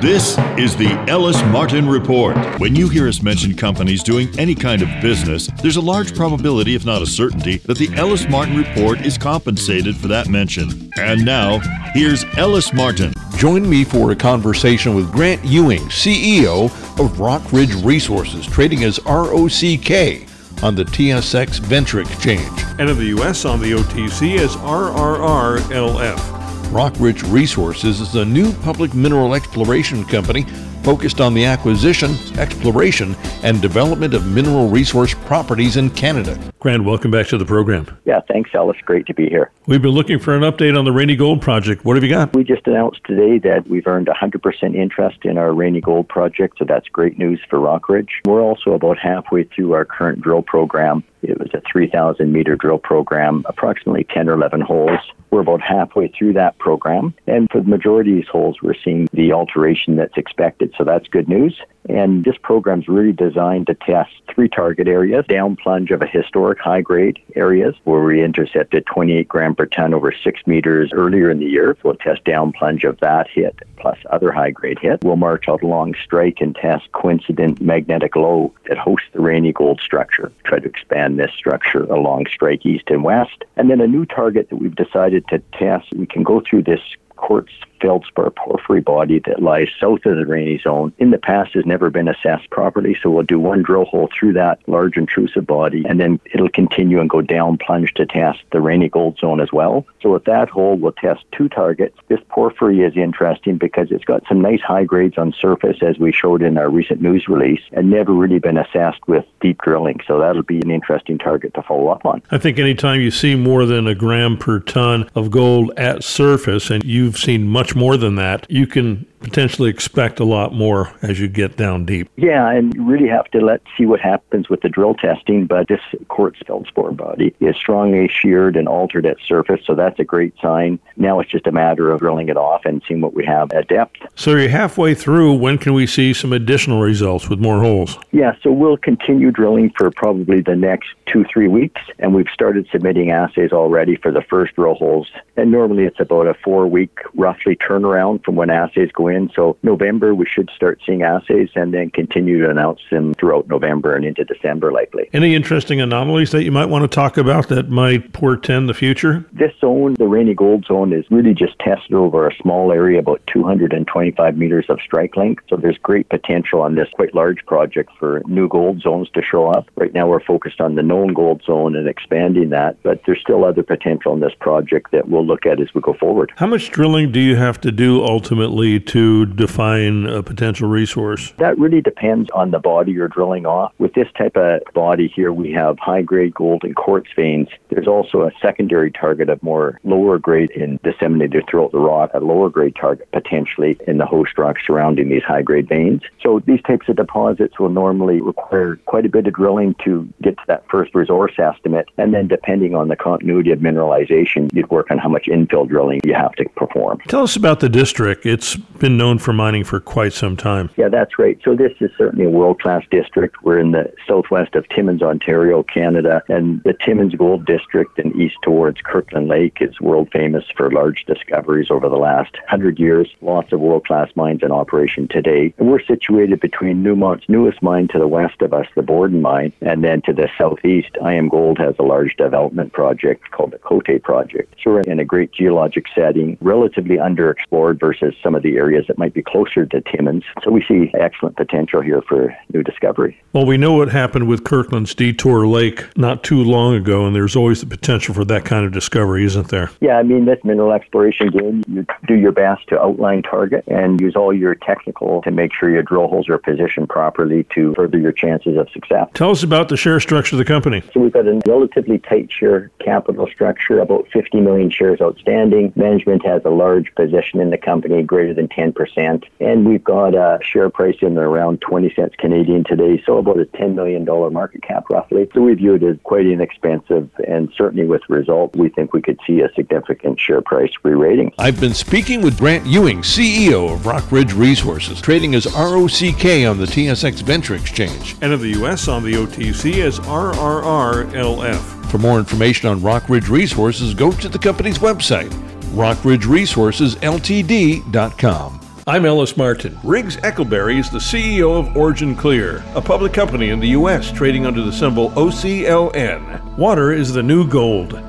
This is the Ellis Martin Report. When you hear us mention companies doing any kind of business, there's a large probability, if not a certainty, that the Ellis Martin Report is compensated for that mention. And now, here's Ellis Martin. Join me for a conversation with Grant Ewing, CEO of Rockridge Resources, trading as ROCK on the TSX Venture Exchange. And in the U.S. on the OTC as RRRLF. Rockridge Resources is a new public mineral exploration company focused on the acquisition, exploration, and development of mineral resource properties in Canada. Grant, welcome back to the program. Yeah, thanks, Ellis. Great to be here. We've been looking for an update on the Raney Gold project. What have you got? We just announced today that we've earned 100% interest in our Raney Gold project, so that's great news for Rockridge. We're also about halfway through our current drill program. It was a 3,000 meter drill program, approximately 10 or 11 holes. We're about halfway through that program. And for the majority of these holes, we're seeing the alteration that's expected. So that's good news. And this program is really designed to test three target areas down plunge of a historic high grade areas where we intercepted 28 gram per ton over six meters earlier in the year. We'll test down plunge of that hit plus other high grade hit. We'll march out along strike and test coincident magnetic low that hosts the Raney Gold structure. Try to expand this structure along strike east and west. And then a new target that we've decided to test, we can go through this quartz feldspar porphyry body that lies south of the Raney zone. In the past has never been assessed properly, so we'll do one drill hole through that large intrusive body, and then it'll continue and go down plunge to test the Raney gold zone as well. So with that hole, we'll test two targets. This porphyry is interesting because it's got some nice high grades on surface, as we showed in our recent news release, and never really been assessed with deep drilling. So that'll be an interesting target to follow up on. I think anytime you see more than a gram per ton of gold at surface, and you've seen much more than that, you can potentially expect a lot more as you get down deep. Yeah, and you really have to let see what happens with the drill testing. But this quartz feldspar body is strongly sheared and altered at surface, so that's a great sign. Now it's just a matter of drilling it off and seeing what we have at depth. So you're halfway through. When can we see some additional results with more holes? Yeah, so we'll continue drilling for probably the next two, three weeks, and we've started submitting assays already for the first drill holes. And normally it's about a four week roughly turnaround from when assays go in. So November we should start seeing assays and then continue to announce them throughout November and into December likely. Any interesting anomalies that you might want to talk about that might portend the future? This zone, the Raney Gold Zone, is really just tested over a small area, about 225 meters of strike length. So there's great potential on this quite large project for new gold zones to show up. Right now we're focused on the known gold zone and expanding that, but there's still other potential in this project that we'll look at as we go forward. How much drilling do you have to do ultimately to define a potential resource? That really depends on the body you're drilling off. With this type of body here, we have high grade gold and quartz veins. There's also a secondary target of more lower grade in disseminated throughout the rock, a lower grade target potentially in the host rock surrounding these high grade veins. So these types of deposits will normally require quite a bit of drilling to get to that first resource estimate. And then depending on the continuity of mineralization, you'd work on how much infill drilling you have to perform. Tell us about the district. It's been known for mining for quite some time. Yeah, that's right. So this is certainly a world-class district. We're in the southwest of Timmins, Ontario, Canada, and the Timmins Gold District and east towards Kirkland Lake is world famous for large discoveries over the last 100 years. Lots of world-class mines in operation today. And we're situated between Newmont's newest mine to the west of us, the Borden mine, and then to the southeast, IAMGOLD has a large development project called the Côté project. So we're in a great geologic setting, relatively underexplored versus some of the areas that might be closer to Timmins. So we see excellent potential here for new discovery. Well, we know what happened with Kirkland's Detour Lake not too long ago, and there's always the potential for that kind of discovery, isn't there? Yeah, I mean, this mineral exploration game, you do your best to outline target and use all your technical to make sure your drill holes are positioned properly to further your chances of success. Tell us about the share structure of the company. So we've got a relatively tight share capital structure, about 50 million shares outstanding. Management has a large position in the company, greater than 10%. And we've got a share price in around 20 cents Canadian today, so about a $10 million market cap roughly. So we view it as quite inexpensive, and certainly with result, we think we could see a significant share price re-rating. I've been speaking with Grant Ewing, CEO of Rockridge Resources, trading as ROCK on the TSX Venture Exchange. And in the U.S. on the OTC as RRRLF. For more information on Rockridge Resources, go to the company's website, rockridgeresourcesltd.com. I'm Ellis Martin. Riggs Eckelberry is the CEO of Origin Clear, a public company in the U.S. trading under the symbol OCLN. Water is the new gold.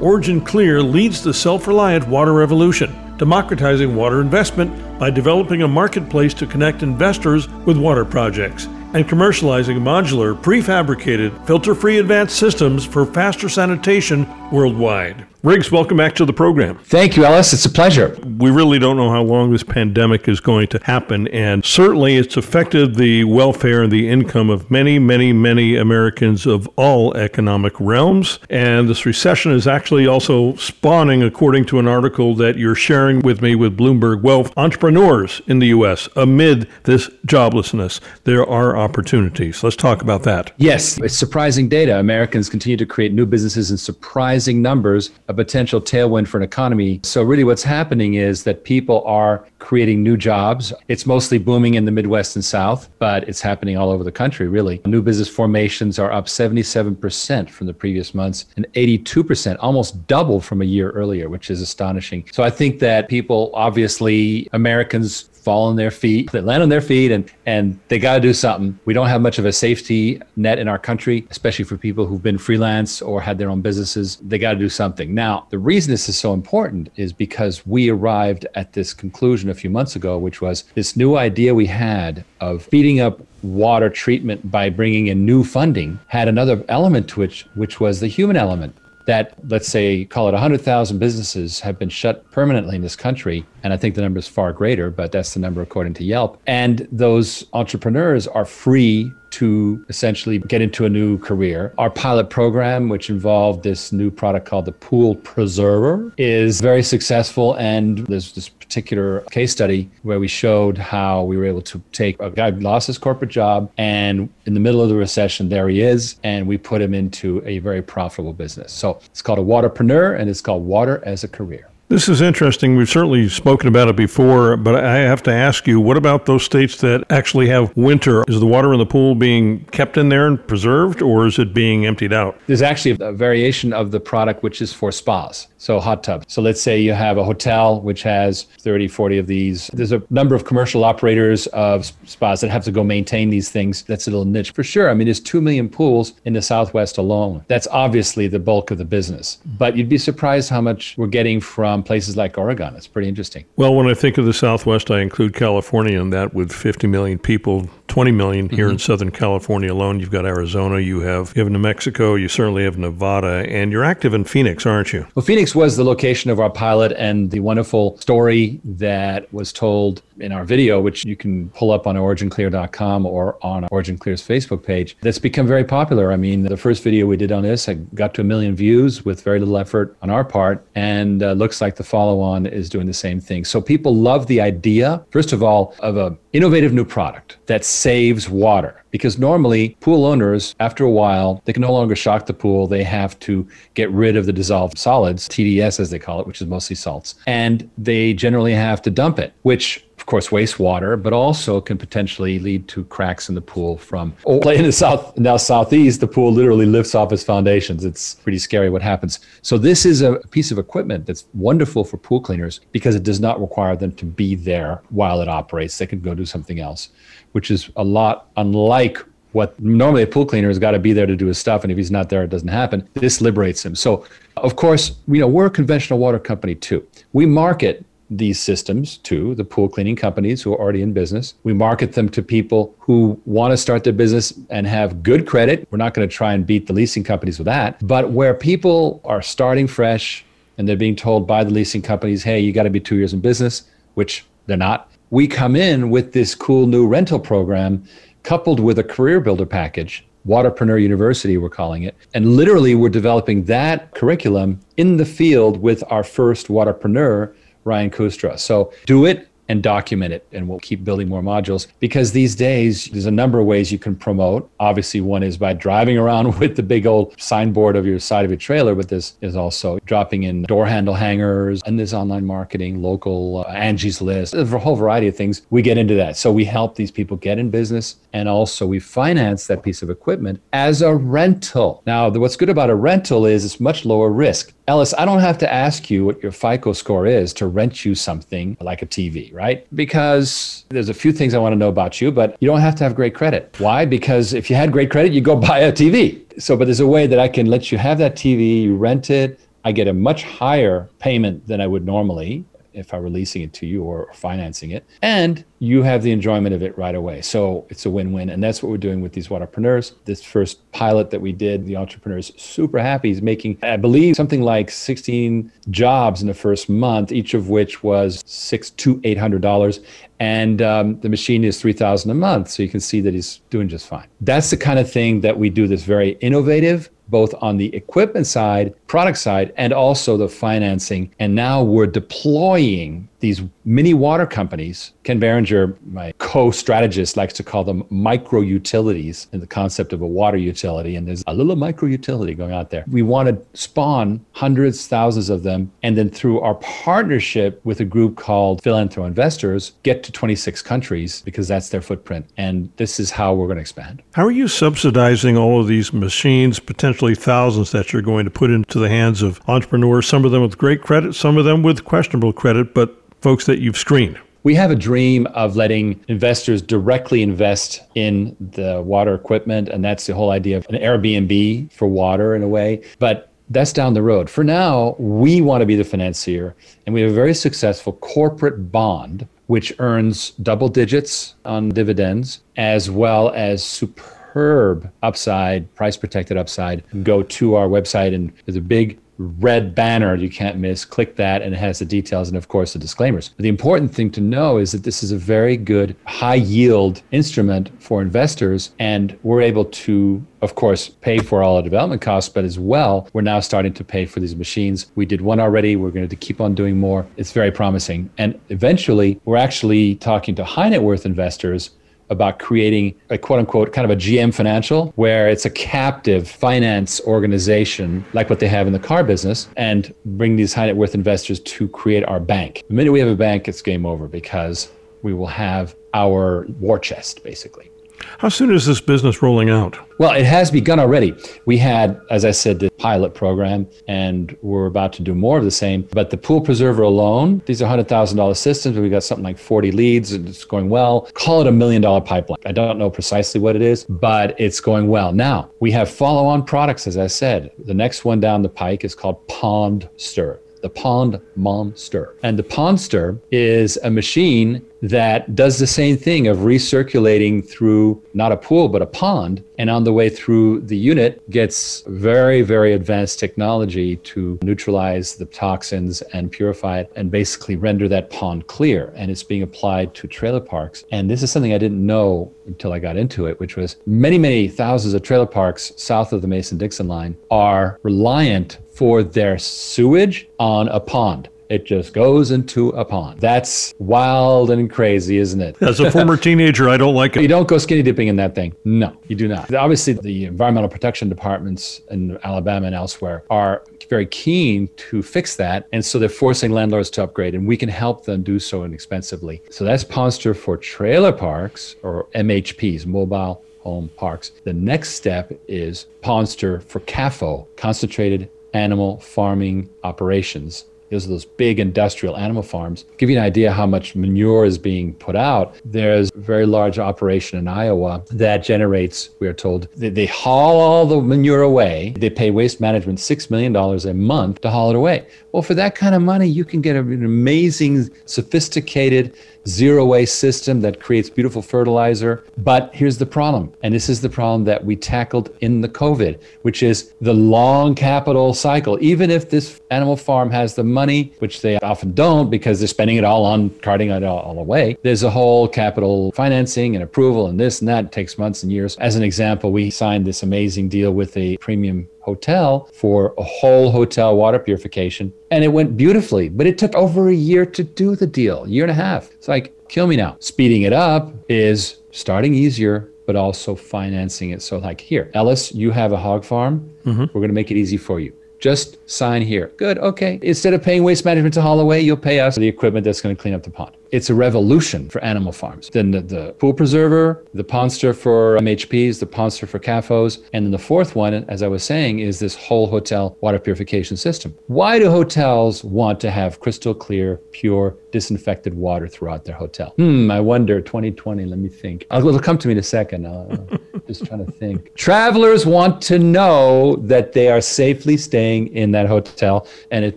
Origin Clear leads the self reliant water revolution, democratizing water investment by developing a marketplace to connect investors with water projects and commercializing modular, prefabricated, filter free advanced systems for faster sanitation worldwide. Riggs, welcome back to the program. Thank you, Ellis. It's a pleasure. We really don't know how long this pandemic is going to happen, and certainly it's affected the welfare and the income of many, many, many Americans of all economic realms. And this recession is actually also spawning, according to an article that you're sharing with me with Bloomberg Wealth, entrepreneurs in the U.S. amid this joblessness. There are opportunities. Let's talk about that. Yes, it's surprising data. Americans continue to create new businesses in surprising numbers a potential tailwind for an economy. So, really, what's happening is that people are creating new jobs. It's mostly booming in the Midwest and South, but it's happening all over the country, really. New business formations are up 77% from the previous months and 82%, almost double from a year earlier, which is astonishing. So, I think that people, obviously, Americans fall on their feet, they land on their feet, and and they got to do something. We don't have much of a safety net in our country, especially for people who've been freelance or had their own businesses. They got to do something. Now, the reason this is so important is because we arrived at this conclusion a few months ago, which was this new idea we had of feeding up water treatment by bringing in new funding had another element to it, which was the human element that, let's say, call it 100,000 businesses have been shut permanently in this country. And I think the number is far greater, but that's the number according to Yelp. And those entrepreneurs are free to essentially get into a new career. Our pilot program, which involved this new product called the Pool Preserver, is very successful. And there's this particular case study where we showed how we were able to take a guy lost his corporate job and in the middle of the recession, there he is, and we put him into a very profitable business. So it's called a waterpreneur and it's called Water as a Career. This is interesting. We've certainly spoken about it before, but I have to ask you what about those states that actually have winter? Is the water in the pool being kept in there and preserved, or is it being emptied out? There's actually a variation of the product which is for spas, so hot tubs. So let's say you have a hotel which has 30, 40 of these. There's a number of commercial operators of spas that have to go maintain these things. That's a little niche for sure. I mean, there's 2 million pools in the Southwest alone. That's obviously the bulk of the business. But you'd be surprised how much we're getting from um, places like Oregon. It's pretty interesting. Well, when I think of the Southwest, I include California in that with 50 million people, 20 million here mm-hmm. in Southern California alone. You've got Arizona, you have you have New Mexico, you certainly have Nevada, and you're active in Phoenix, aren't you? Well, Phoenix was the location of our pilot and the wonderful story that was told in our video, which you can pull up on originclear.com or on Origin Clear's Facebook page, that's become very popular. I mean, the first video we did on this I got to a million views with very little effort on our part, and uh, looks like the follow on is doing the same thing. So people love the idea, first of all, of an innovative new product that saves water. Because normally, pool owners, after a while, they can no longer shock the pool. They have to get rid of the dissolved solids, TDS as they call it, which is mostly salts. And they generally have to dump it, which course, wastewater, but also can potentially lead to cracks in the pool from oh, in the south now southeast. The pool literally lifts off its foundations. It's pretty scary what happens. So this is a piece of equipment that's wonderful for pool cleaners because it does not require them to be there while it operates. They can go do something else, which is a lot unlike what normally a pool cleaner has got to be there to do his stuff and if he's not there it doesn't happen this liberates him so of course you know we're a conventional water company too we market these systems to the pool cleaning companies who are already in business. We market them to people who want to start their business and have good credit. We're not going to try and beat the leasing companies with that. But where people are starting fresh and they're being told by the leasing companies, hey, you got to be two years in business, which they're not, we come in with this cool new rental program coupled with a career builder package Waterpreneur University, we're calling it. And literally, we're developing that curriculum in the field with our first waterpreneur Ryan Kustra. So do it and document it and we'll keep building more modules. Because these days there's a number of ways you can promote. Obviously one is by driving around with the big old signboard of your side of your trailer but this is also dropping in door handle hangers and this online marketing local uh, angie's list a whole variety of things. We get into that. So we help these people get in business and also we finance that piece of equipment as a rental. Now what's good about a rental is it's much lower risk. Ellis i don't have to ask you what your fico score is to rent you something like a tv right? Because there's a few things I want to know about you, but you don't have to have great credit. Why? Because if you had great credit, you'd go buy a TV. So, but there's a way that I can let you have that TV, you rent it. I get a much higher payment than I would normally if I were leasing it to you or financing it. And you have the enjoyment of it right away. So it's a win win. And that's what we're doing with these waterpreneurs. This first pilot that we did, the entrepreneur's super happy. He's making, I believe, something like 16 jobs in the first month, each of which was six to $800. And um, the machine is 3000 a month. So you can see that he's doing just fine. That's the kind of thing that we do that's very innovative both on the equipment side, product side, and also the financing. And now we're deploying these mini water companies. Ken Berenger, my co-strategist, likes to call them micro utilities in the concept of a water utility. And there's a little micro utility going out there. We want to spawn hundreds, thousands of them, and then through our partnership with a group called Philanthro Investors, get to 26 countries because that's their footprint. And this is how we're going to expand. How are you subsidizing all of these machines, potentially thousands that you're going to put into the hands of entrepreneurs, some of them with great credit, some of them with questionable credit, but folks that you've screened? We have a dream of letting investors directly invest in the water equipment. And that's the whole idea of an Airbnb for water in a way. But that's down the road. For now, we want to be the financier. And we have a very successful corporate bond, which earns double digits on dividends, as well as superb upside, price protected upside. Go to our website, and there's a big red banner you can't miss. Click that, and it has the details and, of course, the disclaimers. But the important thing to know is that this is a very good high yield instrument for investors, and we're able to, of course, pay for all the development costs, but as well, we're now starting to pay for these machines. We did one already. We're going to keep on doing more. It's very promising. And eventually, we're actually talking to high net worth investors about creating a quote unquote kind of a GM financial where it's a captive finance organization like what they have in the car business and bring these high net worth investors to create our bank. The minute we have a bank, it's game over because we will have our war chest basically. How soon is this business rolling out? Well, it has begun already. We had, as I said, the pilot program, and we're about to do more of the same. But the pool preserver alone, these are $100,000 systems. We've got something like 40 leads, and it's going well. Call it a million dollar pipeline. I don't know precisely what it is, but it's going well. Now, we have follow on products, as I said. The next one down the pike is called Pondster the Pond Monster. And the Pondster is a machine that does the same thing of recirculating through not a pool but a pond and on the way through the unit gets very very advanced technology to neutralize the toxins and purify it and basically render that pond clear and it's being applied to trailer parks and this is something I didn't know until I got into it which was many many thousands of trailer parks south of the Mason-Dixon line are reliant for their sewage on a pond. It just goes into a pond. That's wild and crazy, isn't it? As a former teenager, I don't like it. You don't go skinny dipping in that thing. No, you do not. Obviously, the environmental protection departments in Alabama and elsewhere are very keen to fix that. And so they're forcing landlords to upgrade, and we can help them do so inexpensively. So that's Pondster for trailer parks or MHPs, mobile home parks. The next step is Pondster for CAFO, concentrated animal farming operations. Those are those big industrial animal farms. Give you an idea how much manure is being put out. There's a very large operation in Iowa that generates, we are told, they, they haul all the manure away. They pay waste management $6 million a month to haul it away. Well, for that kind of money, you can get an amazing, sophisticated zero waste system that creates beautiful fertilizer. But here's the problem, and this is the problem that we tackled in the COVID, which is the long capital cycle. Even if this animal farm has the money, which they often don't because they're spending it all on carting it all, all away, there's a whole capital financing and approval and this and that it takes months and years. As an example, we signed this amazing deal with a premium hotel for a whole hotel water purification. And it went beautifully, but it took over a year to do the deal, year and a half. It's like, kill me now. Speeding it up is starting easier, but also financing it. So, like, here, Ellis, you have a hog farm. Mm-hmm. We're going to make it easy for you. Just sign here. Good. Okay. Instead of paying waste management to haul away, you'll pay us for the equipment that's going to clean up the pond. It's a revolution for animal farms. Then the, the pool preserver, the Pondster for MHPs, the Pondster for CAFOs, and then the fourth one, as I was saying, is this whole hotel water purification system. Why do hotels want to have crystal clear, pure, disinfected water throughout their hotel? Hmm, I wonder. 2020. Let me think. It'll come to me in a second. Uh, just trying to think. Travelers want to know that they are safely staying in that hotel, and it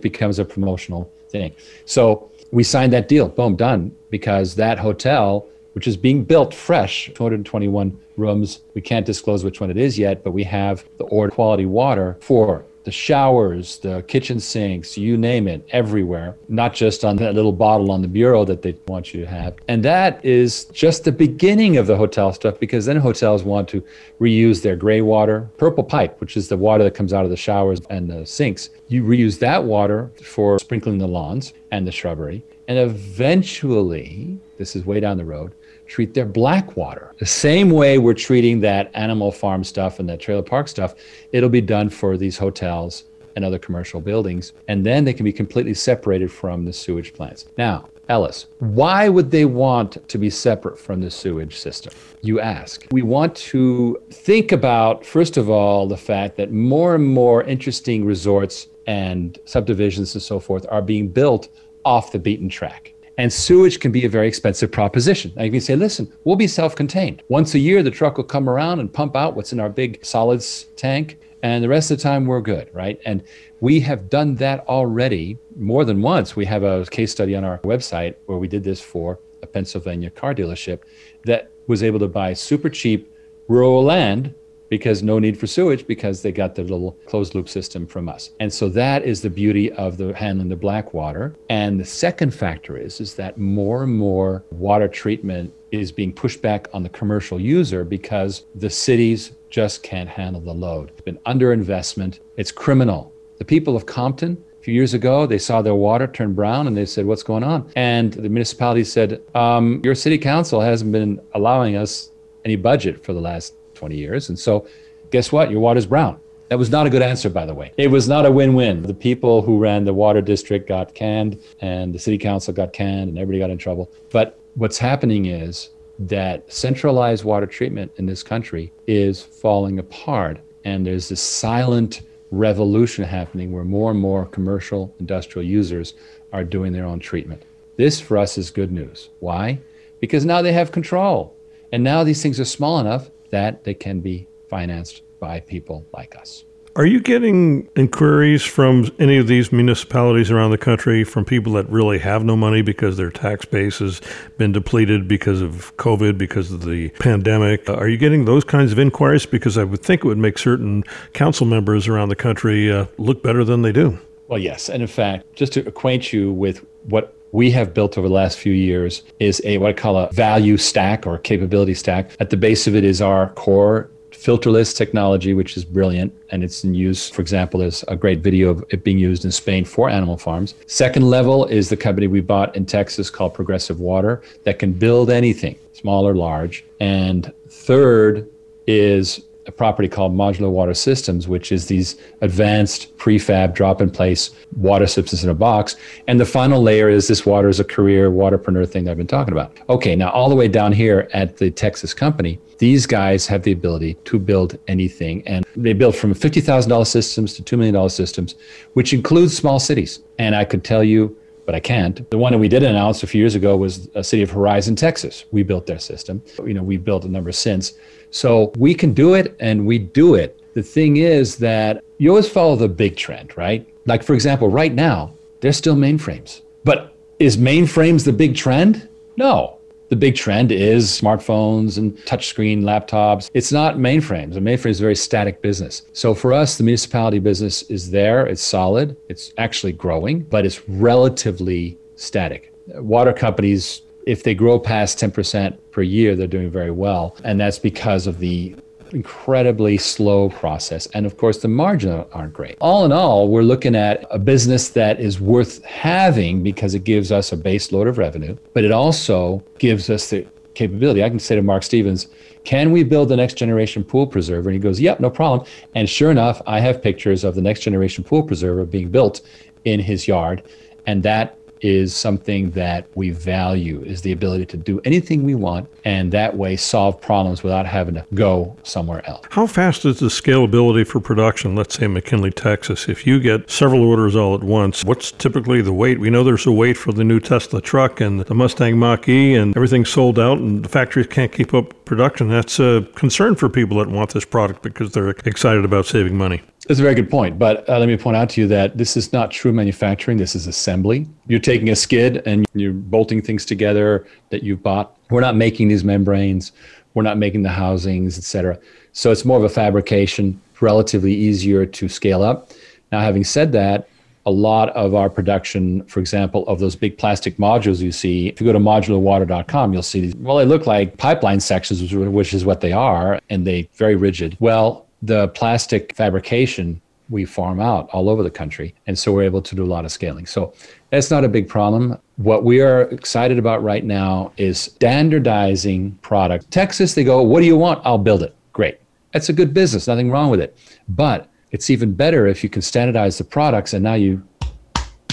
becomes a promotional thing. So we signed that deal. Boom, done. Because that hotel, which is being built fresh, 221 rooms. We can't disclose which one it is yet, but we have the order quality water for the showers, the kitchen sinks, you name it, everywhere, not just on that little bottle on the bureau that they want you to have. And that is just the beginning of the hotel stuff because then hotels want to reuse their gray water, purple pipe, which is the water that comes out of the showers and the sinks. You reuse that water for sprinkling the lawns and the shrubbery. And eventually, this is way down the road, treat their black water. The same way we're treating that animal farm stuff and that trailer park stuff, it'll be done for these hotels and other commercial buildings. And then they can be completely separated from the sewage plants. Now, Ellis, why would they want to be separate from the sewage system? You ask. We want to think about, first of all, the fact that more and more interesting resorts and subdivisions and so forth are being built off the beaten track. And sewage can be a very expensive proposition. Now you can say, listen, we'll be self contained. Once a year, the truck will come around and pump out what's in our big solids tank. And the rest of the time, we're good, right? And we have done that already more than once. We have a case study on our website where we did this for a Pennsylvania car dealership that was able to buy super cheap rural land because no need for sewage because they got the little closed loop system from us. And so that is the beauty of the handling the black water. And the second factor is is that more and more water treatment is being pushed back on the commercial user because the cities just can't handle the load. It's been underinvestment. It's criminal. The people of Compton a few years ago, they saw their water turn brown and they said, What's going on? And the municipality said, um, Your city council hasn't been allowing us any budget for the last 20 years. And so, guess what? Your water's brown. That was not a good answer, by the way. It was not a win win. The people who ran the water district got canned, and the city council got canned, and everybody got in trouble. But what's happening is that centralized water treatment in this country is falling apart. And there's this silent revolution happening where more and more commercial industrial users are doing their own treatment. This for us is good news. Why? Because now they have control. And now these things are small enough that they can be financed by people like us. Are you getting inquiries from any of these municipalities around the country from people that really have no money because their tax base has been depleted because of COVID, because of the pandemic? Are you getting those kinds of inquiries? Because I would think it would make certain council members around the country uh, look better than they do. Well, yes. And in fact, just to acquaint you with what we have built over the last few years is a what I call a value stack or capability stack. At the base of it is our core filterless technology, which is brilliant. And it's in use, for example, there's a great video of it being used in Spain for animal farms. Second level is the company we bought in Texas called Progressive Water that can build anything, small or large. And third is a property called Modular Water Systems, which is these advanced prefab drop in place water systems in a box. And the final layer is this water as a career waterpreneur thing that I've been talking about. Okay, now all the way down here at the Texas company, these guys have the ability to build anything. And they build from $50,000 systems to $2 million systems, which includes small cities. And I could tell you, but I can't. The one that we did announce a few years ago was a city of Horizon, Texas. We built their system. You know, we've built a number since. So we can do it and we do it. The thing is that you always follow the big trend, right? Like, for example, right now, there's still mainframes. But is mainframes the big trend? No. The big trend is smartphones and touchscreen laptops. It's not mainframes. A mainframe is a very static business. So for us, the municipality business is there, it's solid, it's actually growing, but it's relatively static. Water companies if they grow past 10% per year, they're doing very well. And that's because of the incredibly slow process. And of course, the margins aren't great. All in all, we're looking at a business that is worth having because it gives us a base load of revenue, but it also gives us the capability. I can say to Mark Stevens, can we build the next generation pool preserver? And he goes, yep, no problem. And sure enough, I have pictures of the next generation pool preserver being built in his yard. And that is something that we value is the ability to do anything we want and that way solve problems without having to go somewhere else. How fast is the scalability for production? Let's say McKinney, Texas. If you get several orders all at once, what's typically the wait? We know there's a wait for the new Tesla truck and the Mustang Mach E and everything's sold out and the factories can't keep up production. That's a concern for people that want this product because they're excited about saving money. That's a very good point. But uh, let me point out to you that this is not true manufacturing. This is assembly. You're taking a skid and you're bolting things together that you've bought. We're not making these membranes. We're not making the housings, et cetera. So it's more of a fabrication, relatively easier to scale up. Now, having said that, a lot of our production, for example, of those big plastic modules you see, if you go to modularwater.com, you'll see these. Well, they look like pipeline sections, which is what they are, and they very rigid. Well, the plastic fabrication we farm out all over the country. And so we're able to do a lot of scaling. So that's not a big problem. What we are excited about right now is standardizing product. Texas, they go, What do you want? I'll build it. Great. That's a good business, nothing wrong with it. But it's even better if you can standardize the products and now you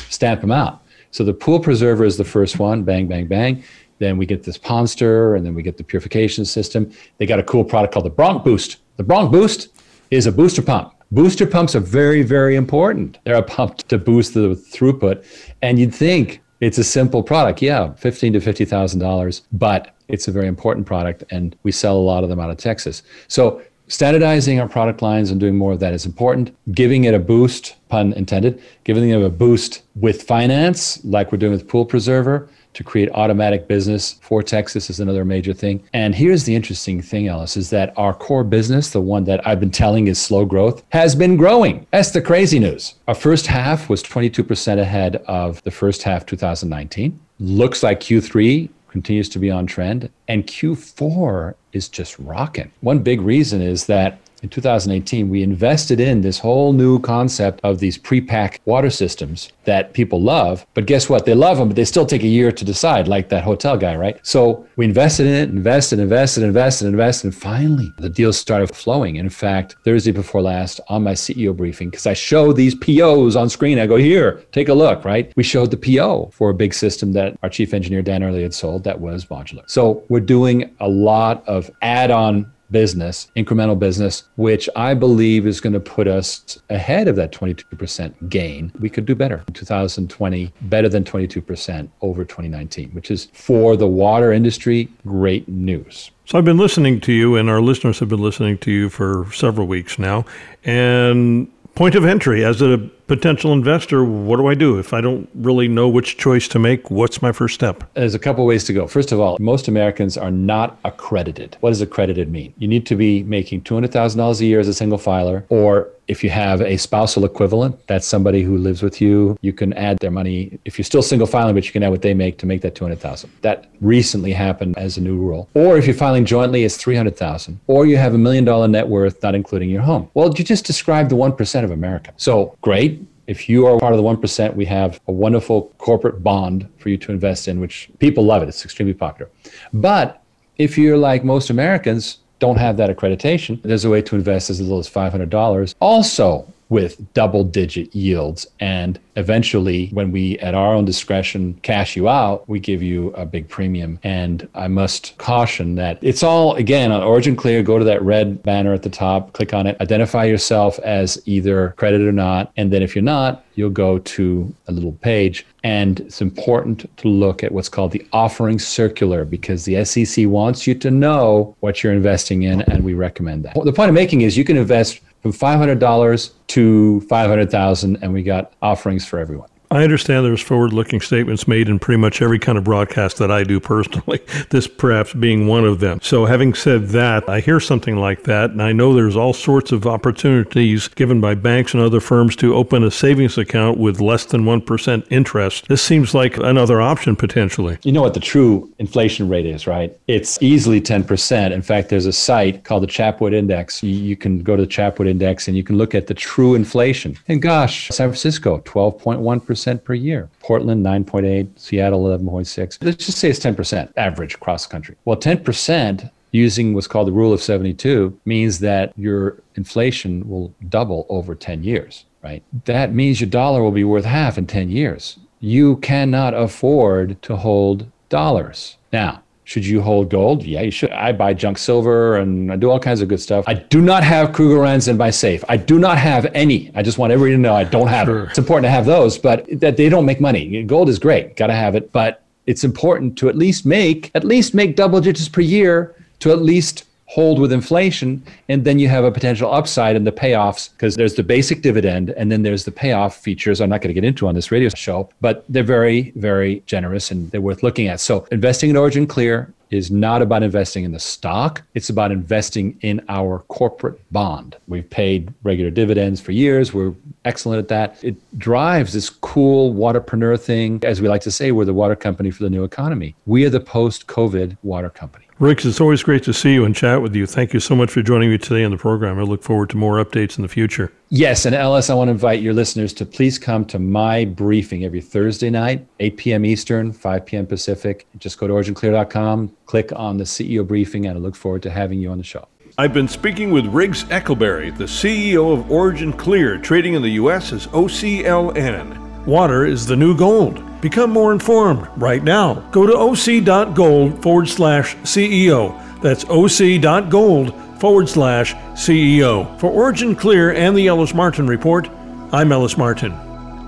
stamp them out. So the pool preserver is the first one, bang, bang, bang. Then we get this Pondster, and then we get the purification system. They got a cool product called the Bronc Boost. The Bronc Boost is a booster pump. Booster pumps are very, very important. They're a pump to boost the throughput. And you'd think it's a simple product. Yeah, fifteen to fifty thousand dollars, but it's a very important product, and we sell a lot of them out of Texas. So standardizing our product lines and doing more of that is important. Giving it a boost, pun intended, giving it a boost with finance, like we're doing with Pool Preserver, to create automatic business for Texas is another major thing. And here's the interesting thing, Ellis, is that our core business, the one that I've been telling is slow growth, has been growing. That's the crazy news. Our first half was 22% ahead of the first half 2019. Looks like Q3 continues to be on trend and Q4 is just rocking. One big reason is that in 2018, we invested in this whole new concept of these pre-packed water systems that people love. But guess what? They love them, but they still take a year to decide, like that hotel guy, right? So we invested in it, invested, invested, invested, invested, and finally the deals started flowing. In fact, Thursday before last on my CEO briefing, because I show these POs on screen, I go, here, take a look, right? We showed the PO for a big system that our chief engineer, Dan Early, had sold that was modular. So we're doing a lot of add-on business, incremental business, which I believe is going to put us ahead of that 22% gain. We could do better in 2020, better than 22% over 2019, which is for the water industry great news. So I've been listening to you, and our listeners have been listening to you for several weeks now. And point of entry as a potential investor, what do I do if I don't really know which choice to make? What's my first step? There's a couple ways to go. First of all, most Americans are not accredited. What does accredited mean? You need to be making $200,000 a year as a single filer, or if you have a spousal equivalent, that's somebody who lives with you, you can add their money. If you're still single filing, but you can add what they make to make that 200,000. That recently happened as a new rule. Or if you're filing jointly, it's 300,000. Or you have a million dollar net worth, not including your home. Well, you just described the 1% of America. So great if you are part of the 1%, we have a wonderful corporate bond for you to invest in, which people love it. It's extremely popular. But if you're like most Americans, don't have that accreditation, there's a way to invest as little as $500. Also, with double digit yields. And eventually, when we, at our own discretion, cash you out, we give you a big premium. And I must caution that it's all, again, on Origin Clear. Go to that red banner at the top, click on it, identify yourself as either credit or not. And then if you're not, you'll go to a little page. And it's important to look at what's called the offering circular because the SEC wants you to know what you're investing in, and we recommend that. The point I'm making is you can invest from $500 to 500,000 and we got offerings for everyone. I understand there's forward looking statements made in pretty much every kind of broadcast that I do personally, this perhaps being one of them. So, having said that, I hear something like that, and I know there's all sorts of opportunities given by banks and other firms to open a savings account with less than 1% interest. This seems like another option potentially. You know what the true inflation rate is, right? It's easily 10%. In fact, there's a site called the Chapwood Index. You can go to the Chapwood Index and you can look at the true inflation. And gosh, San Francisco, 12.1% 10% per year. Portland, 9.8, Seattle, 11.6. Let's just say it's 10% average across the country. Well, 10% using what's called the rule of 72 means that your inflation will double over 10 years, right? That means your dollar will be worth half in 10 years. You cannot afford to hold dollars. Now, should you hold gold? Yeah, you should. I buy junk silver and I do all kinds of good stuff. I do not have Krugerrands in my safe. I do not have any. I just want everybody to know I don't have sure. it. It's important to have those, but that they don't make money. Gold is great. Got to have it, but it's important to at least make at least make double digits per year to at least hold with inflation. And then you have a potential upside in the payoffs because there's the basic dividend and then there's the payoff features I'm not going to get into on this radio show, but they're very, very generous and they're worth looking at. So investing in Origin Clear is not about investing in the stock. It's about investing in our corporate bond. We've paid regular dividends for years. We're excellent at that. It drives this cool waterpreneur thing. As we like to say, we're the water company for the new economy. We are the post COVID water company. Rick, it's always great to see you and chat with you. Thank you so much for joining me today on the program. I look forward to more updates in the future. Yes, and Ellis, I want to invite your listeners to please come to my briefing every Thursday night, 8 p.m. Eastern, 5 p.m. Pacific. Just go to originclear.com, click on the CEO briefing, and I look forward to having you on the show. I've been speaking with Riggs Eckelberry, the CEO of Origin Clear, trading in the U.S. as OCLN. Water is the new gold. Become more informed right now. Go to oc.gold forward slash CEO. That's oc.gold forward slash CEO. For Origin Clear and the Ellis Martin Report, I'm Ellis Martin.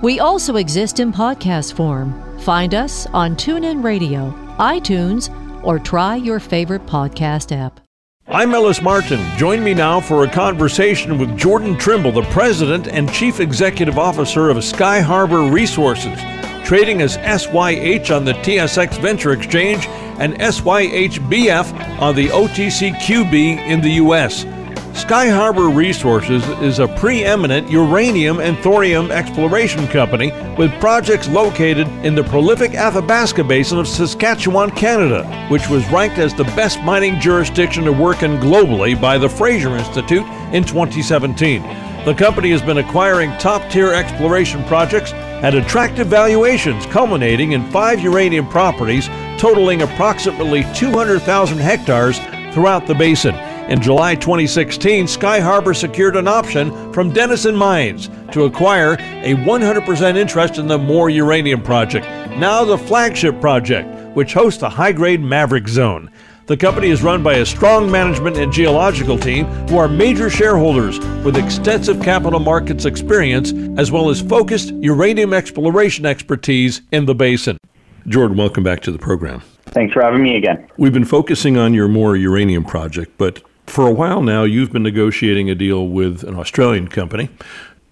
We also exist in podcast form. Find us on TuneIn Radio, iTunes, or try your favorite podcast app. I'm Ellis Martin. Join me now for a conversation with Jordan Trimble, the President and Chief Executive Officer of SkyHarbour Resources trading as SYH on the TSX Venture Exchange and SYHBF on the OTCQB in the U.S. SkyHarbour Resources is a preeminent uranium and thorium exploration company with projects located in the prolific Athabasca Basin of Saskatchewan, Canada, which was ranked as the best mining jurisdiction to work in globally by the Fraser Institute in 2017. The company has been acquiring top tier exploration projects at attractive valuations, culminating in five uranium properties totaling approximately 200,000 hectares throughout the basin. In July 2016, SkyHarbour secured an option from Denison Mines to acquire a 100% interest in the Moore Uranium Project, now the flagship project, which hosts the high grade Maverick Zone. The company is run by a strong management and geological team who are major shareholders with extensive capital markets experience as well as focused uranium exploration expertise in the basin. Jordan, welcome back to the program. Thanks for having me again. We've been focusing on your Moore uranium project, but for a while now, you've been negotiating a deal with an Australian company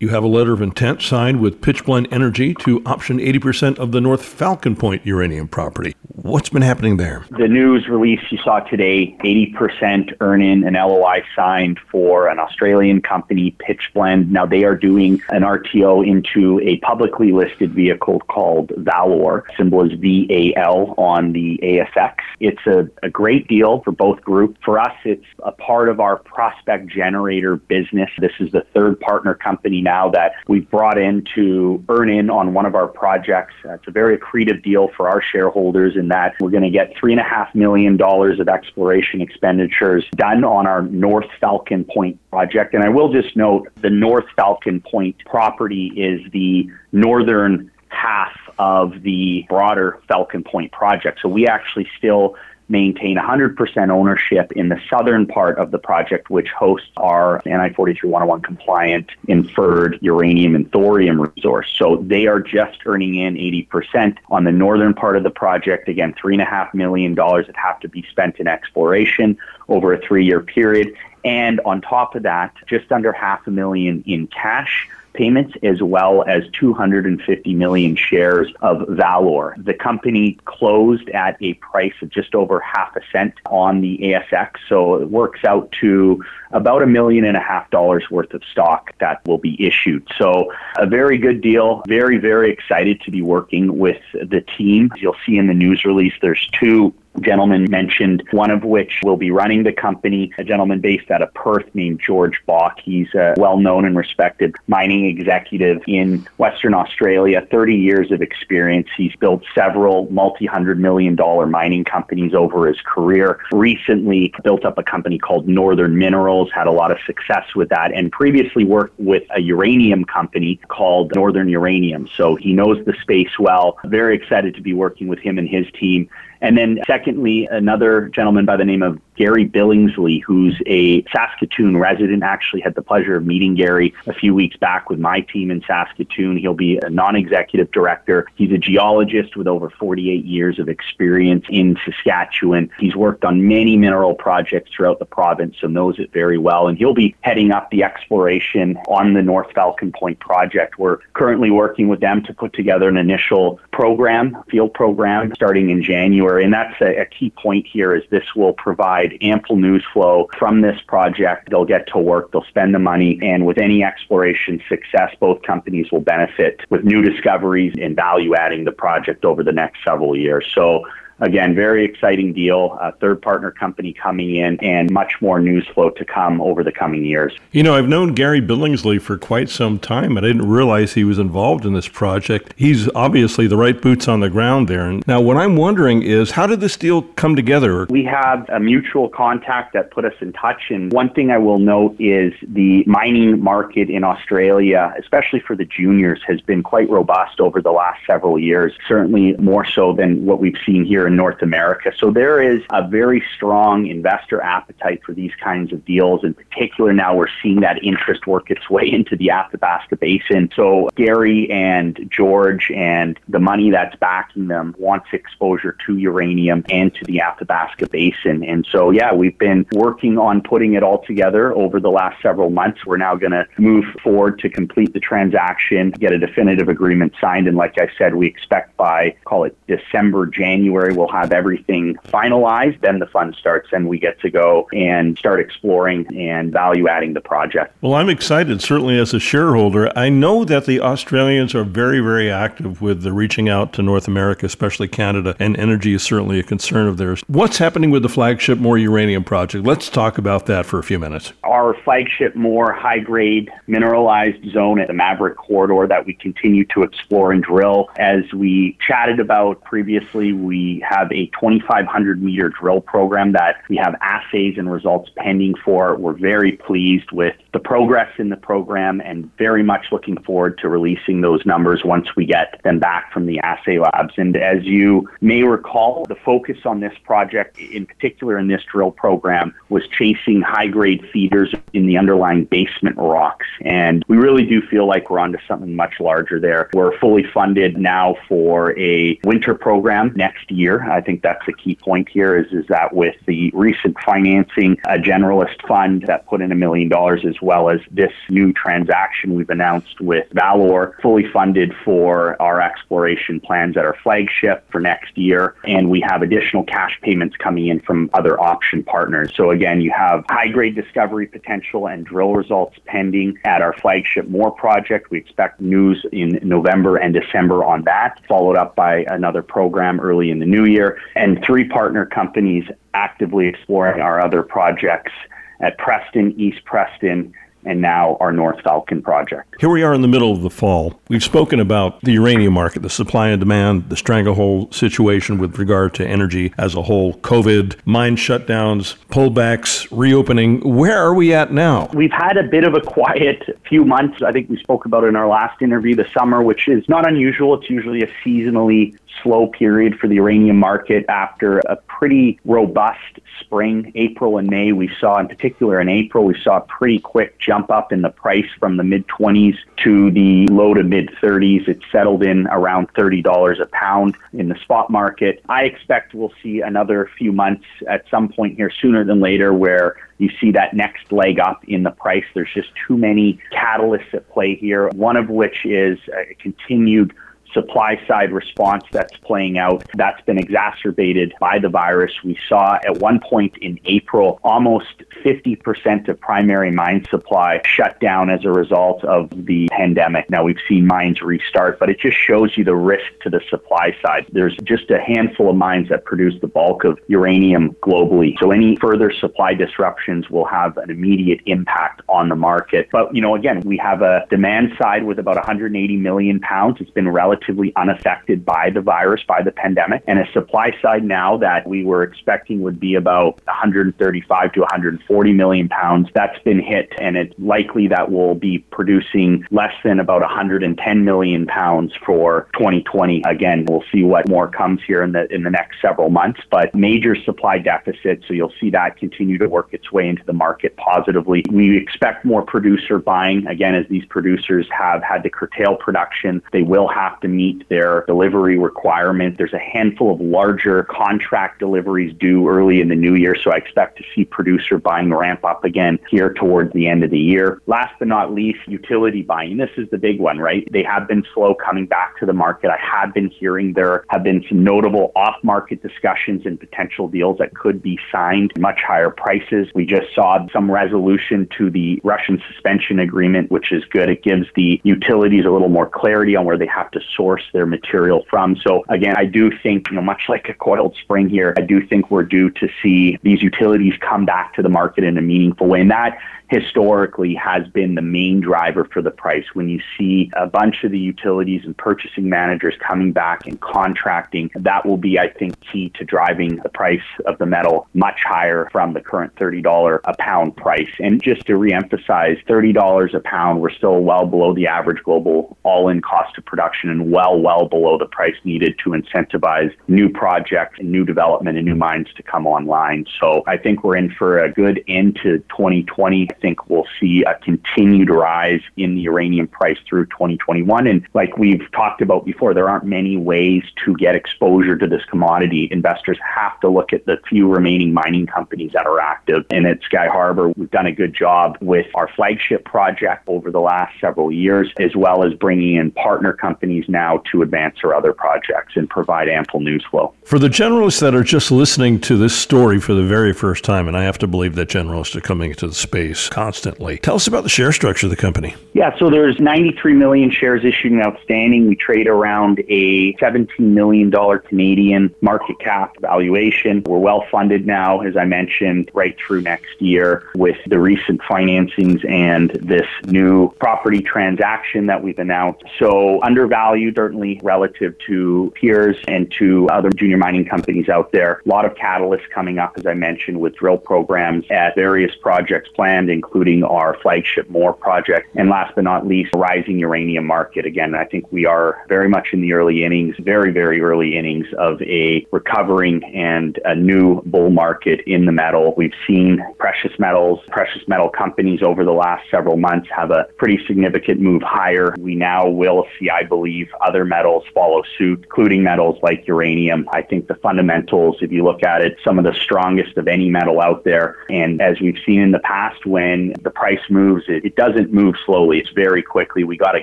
you have a letter of intent signed with Pitchblende Energy to option 80% of the North Falcon Point uranium property. What's been happening there? The news release you saw today 80% earn in an LOI signed for an Australian company, Pitchblende. Now they are doing an RTO into a publicly listed vehicle called Valor. Symbol is VAL on the ASX. It's a, a great deal for both groups. For us, it's a part of our prospect generator business. This is the third partner company now that we've brought in to earn in on one of our projects. It's a very accretive deal for our shareholders in that we're going to get $3.5 million of exploration expenditures done on our North Falcon Point project. And I will just note the North Falcon Point property is the northern half of the broader Falcon Point project. So we actually still maintain 100% ownership in the southern part of the project, which hosts our NI 43-101 compliant inferred uranium and thorium resource. So they are just earning in 80% on the northern part of the project. Again, $3.5 million that have to be spent in exploration over a three year period. And on top of that, just under half a million in cash payments as well as 250 million shares of Valor. The company closed at a price of just over half a cent on the ASX, so it works out to about a million and a half dollars worth of stock that will be issued. So a very good deal. Very, very excited to be working with the team. You'll see in the news release there's two gentlemen mentioned, one of which will be running the company, a gentleman based out of Perth named George Bauk. He's a well known and respected mining executive in Western Australia, 30 years of experience. He's built several multi hundred million dollar mining companies over his career. Recently built up a company called Northern Minerals, had a lot of success with that, and previously worked with a uranium company called Northern Uranium. So he knows the space well. Very excited to be working with him and his team. And then, secondly, another gentleman by the name of Gary Billingsley, who's a Saskatoon resident. Actually, had the pleasure of meeting Gary a few weeks back with my team in Saskatoon. He'll be a non executive director. He's a geologist with over 48 years of experience in Saskatchewan. He's worked on many mineral projects throughout the province, so knows it very well. And he'll be heading up the exploration on the North Falcon Point project. We're currently working with them to put together an initial program, field program, starting in January. And that's a, a key point here is this will provide ample news flow from this project. They'll get to work, they'll spend the money, and with any exploration success, both companies will benefit with new discoveries and value adding the project over the next several years. So again, very exciting deal. A third partner company coming in and much more news flow to come over the coming years. You know, I've known Gary Billingsley for quite some time, and I didn't realize he was involved in this project. He's obviously the right boots on the ground there. Now, what I'm wondering is how did this deal come together? We have a mutual contact that put us in touch. And one thing I will note is the mining market in Australia, especially for the juniors, has been quite robust over the last several years, certainly more so than what we've seen here in North America. So there is a very strong investor appetite for these kinds of deals. In particular, now we're seeing that interest work its way into the Athabasca Basin. So Gary and George and the money that's backing them wants exposure to uranium and to the Athabasca Basin. And so, yeah, we've been working on putting it all together over the last several months. We're now going to move forward to complete the transaction, get a definitive agreement signed. And like I said, we expect by, call it December, January, we'll have everything finalized. Then the fund starts and we get to go and start exploring and value adding the project. Well, I'm excited, certainly as a shareholder. I know that the Australians are very, very active with the reaching out to North America, especially Canada, and energy is certainly a concern of theirs. What's happening with the flagship Moore Uranium project? Let's talk about that for a few minutes. Our flagship Moore high grade mineralized zone at the Maverick corridor that we continue to explore and drill. As we chatted about previously, we have a 2,500 meter drill program that we have assays and results pending for. We're very pleased with the progress in the program and very much looking forward to releasing those numbers once we get them back from the assay labs. And as you may recall, the focus on this project, in particular in this drill program, was chasing high grade feeders in the underlying basement rocks. And we really do feel like we're onto something much larger there. We're fully funded now for a winter program next year. I think that's the key point here is, is that with the recent financing, a generalist fund that put in a million dollars as well as this new transaction we've announced with Valour, fully funded for our exploration plans at our flagship for next year. And we have additional cash payments coming in from other option partners. So again, you have high grade discovery potential and drill results pending at our flagship Moore project. We expect news in November and December on that, followed up by another program early in the new year, and three partner companies actively exploring our other projects at Preston, East Preston, and now our North Falcon project. Here we are in the middle of the fall. We've spoken about the uranium market, the supply and demand, the stranglehold situation with regard to energy as a whole, COVID, mine shutdowns, pullbacks, reopening. Where are we at now? We've had a bit of a quiet few months. I think we spoke about in our last interview the summer, which is not unusual. It's usually a seasonally slow period for the uranium market after a pretty robust spring, April and May. We saw, in particular in April, we saw a pretty quick jump up in the price from the mid 20s to the low to mid 30s. It settled in around $30 a pound in the spot market. I expect we'll see another few months at some point here sooner than later where you see that next leg up in the price. There's just too many catalysts at play here, one of which is a continued supply side response that's playing out. That's been exacerbated by the virus. We saw at one point in April almost 50% of primary mine supply shut down as a result of the pandemic. Now we've seen mines restart, but it just shows you the risk to the supply side. There's just a handful of mines that produce the bulk of uranium globally. So any further supply disruptions will have an immediate impact on the market. But, you know, again, we have a demand side with about 180 million pounds. It's been relatively unaffected by the virus, by the pandemic, and a supply side now that we were expecting would be about 135 to 140 million pounds. That's been hit, and it's likely that we'll be producing less than about 110 million pounds for 2020. Again, we'll see what more comes here in the in the next several months, but major supply deficit. So you'll see that continue to work its way into the market positively. We expect more producer buying again as these producers have had to curtail production. They will have to meet their delivery requirement. There's a handful of larger contract deliveries due early in the new year, so I expect to see producer buying ramp up again here towards the end of the year. Last but not least, utility buying. This is the big one, right? They have been slow coming back to the market. I have been hearing there have been some notable off-market discussions and potential deals that could be signed at much higher prices. We just saw some resolution to the Russian suspension agreement, which is good. It gives the utilities a little more clarity on where they have to source their material from. So again, I do think, you know, much like a coiled spring here, I do think we're due to see these utilities come back to the market in a meaningful way. And that historically has been the main driver for the price. When you see a bunch of the utilities and purchasing managers coming back and contracting, that will be, I think, key to driving the price of the metal much higher from the current $30 a pound price. And just to reemphasize, $30 a pound, we're still well below the average global all in cost of production and well, well below the price needed to incentivize new projects and new development and new mines to come online. So I think we're in for a good end to 2020 think we'll see a continued rise in the uranium price through 2021. And like we've talked about before, there aren't many ways to get exposure to this commodity. Investors have to look at the few remaining mining companies that are active. And at SkyHarbour, we've done a good job with our flagship project over the last several years, as well as bringing in partner companies now to advance our other projects and provide ample news flow. For the generalists that are just listening to this story for the very first time, and I have to believe that generalists are coming into the space constantly. Tell us about the share structure of the company. Yeah, so there's 93 million shares issued and outstanding. We trade around a 17 million dollar Canadian market cap valuation. We're well funded now, as I mentioned, right through next year with the recent financings and this new property transaction that we've announced. So undervalued certainly relative to peers and to other junior mining companies out there. A lot of catalysts coming up, as I mentioned, with drill programs at various projects planned, including our flagship Moore project. And last but not least, rising uranium market. Again, I think we are very much in the early innings, very, very early innings of a recovering and a new bull market in the metal. We've seen precious metals, precious metal companies over the last several months have a pretty significant move higher. We now will see, I believe, other metals follow suit, including metals like uranium. I think the fundamentals, if you look at it, some of the strongest of any metal out there. And as we've seen in the past, when when the price moves, it, it doesn't move slowly. It's very quickly. We got a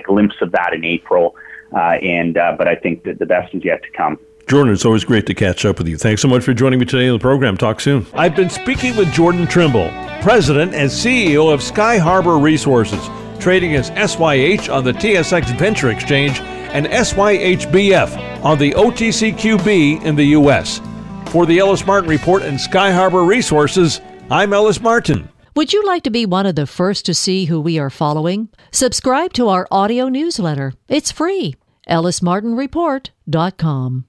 glimpse of that in April, uh, and uh, but I think that the best is yet to come. Jordan, it's always great to catch up with you. Thanks so much for joining me today on the program. Talk soon. I've been speaking with Jordan Trimble, President and CEO of SkyHarbour Resources, trading as SYH on the TSX Venture Exchange and SYHBF on the OTCQB in the U.S. For the Ellis Martin Report and SkyHarbour Resources, I'm Ellis Martin. Would you like to be one of the first to see who we are following? Subscribe to our audio newsletter. It's free. EllisMartinReport.com.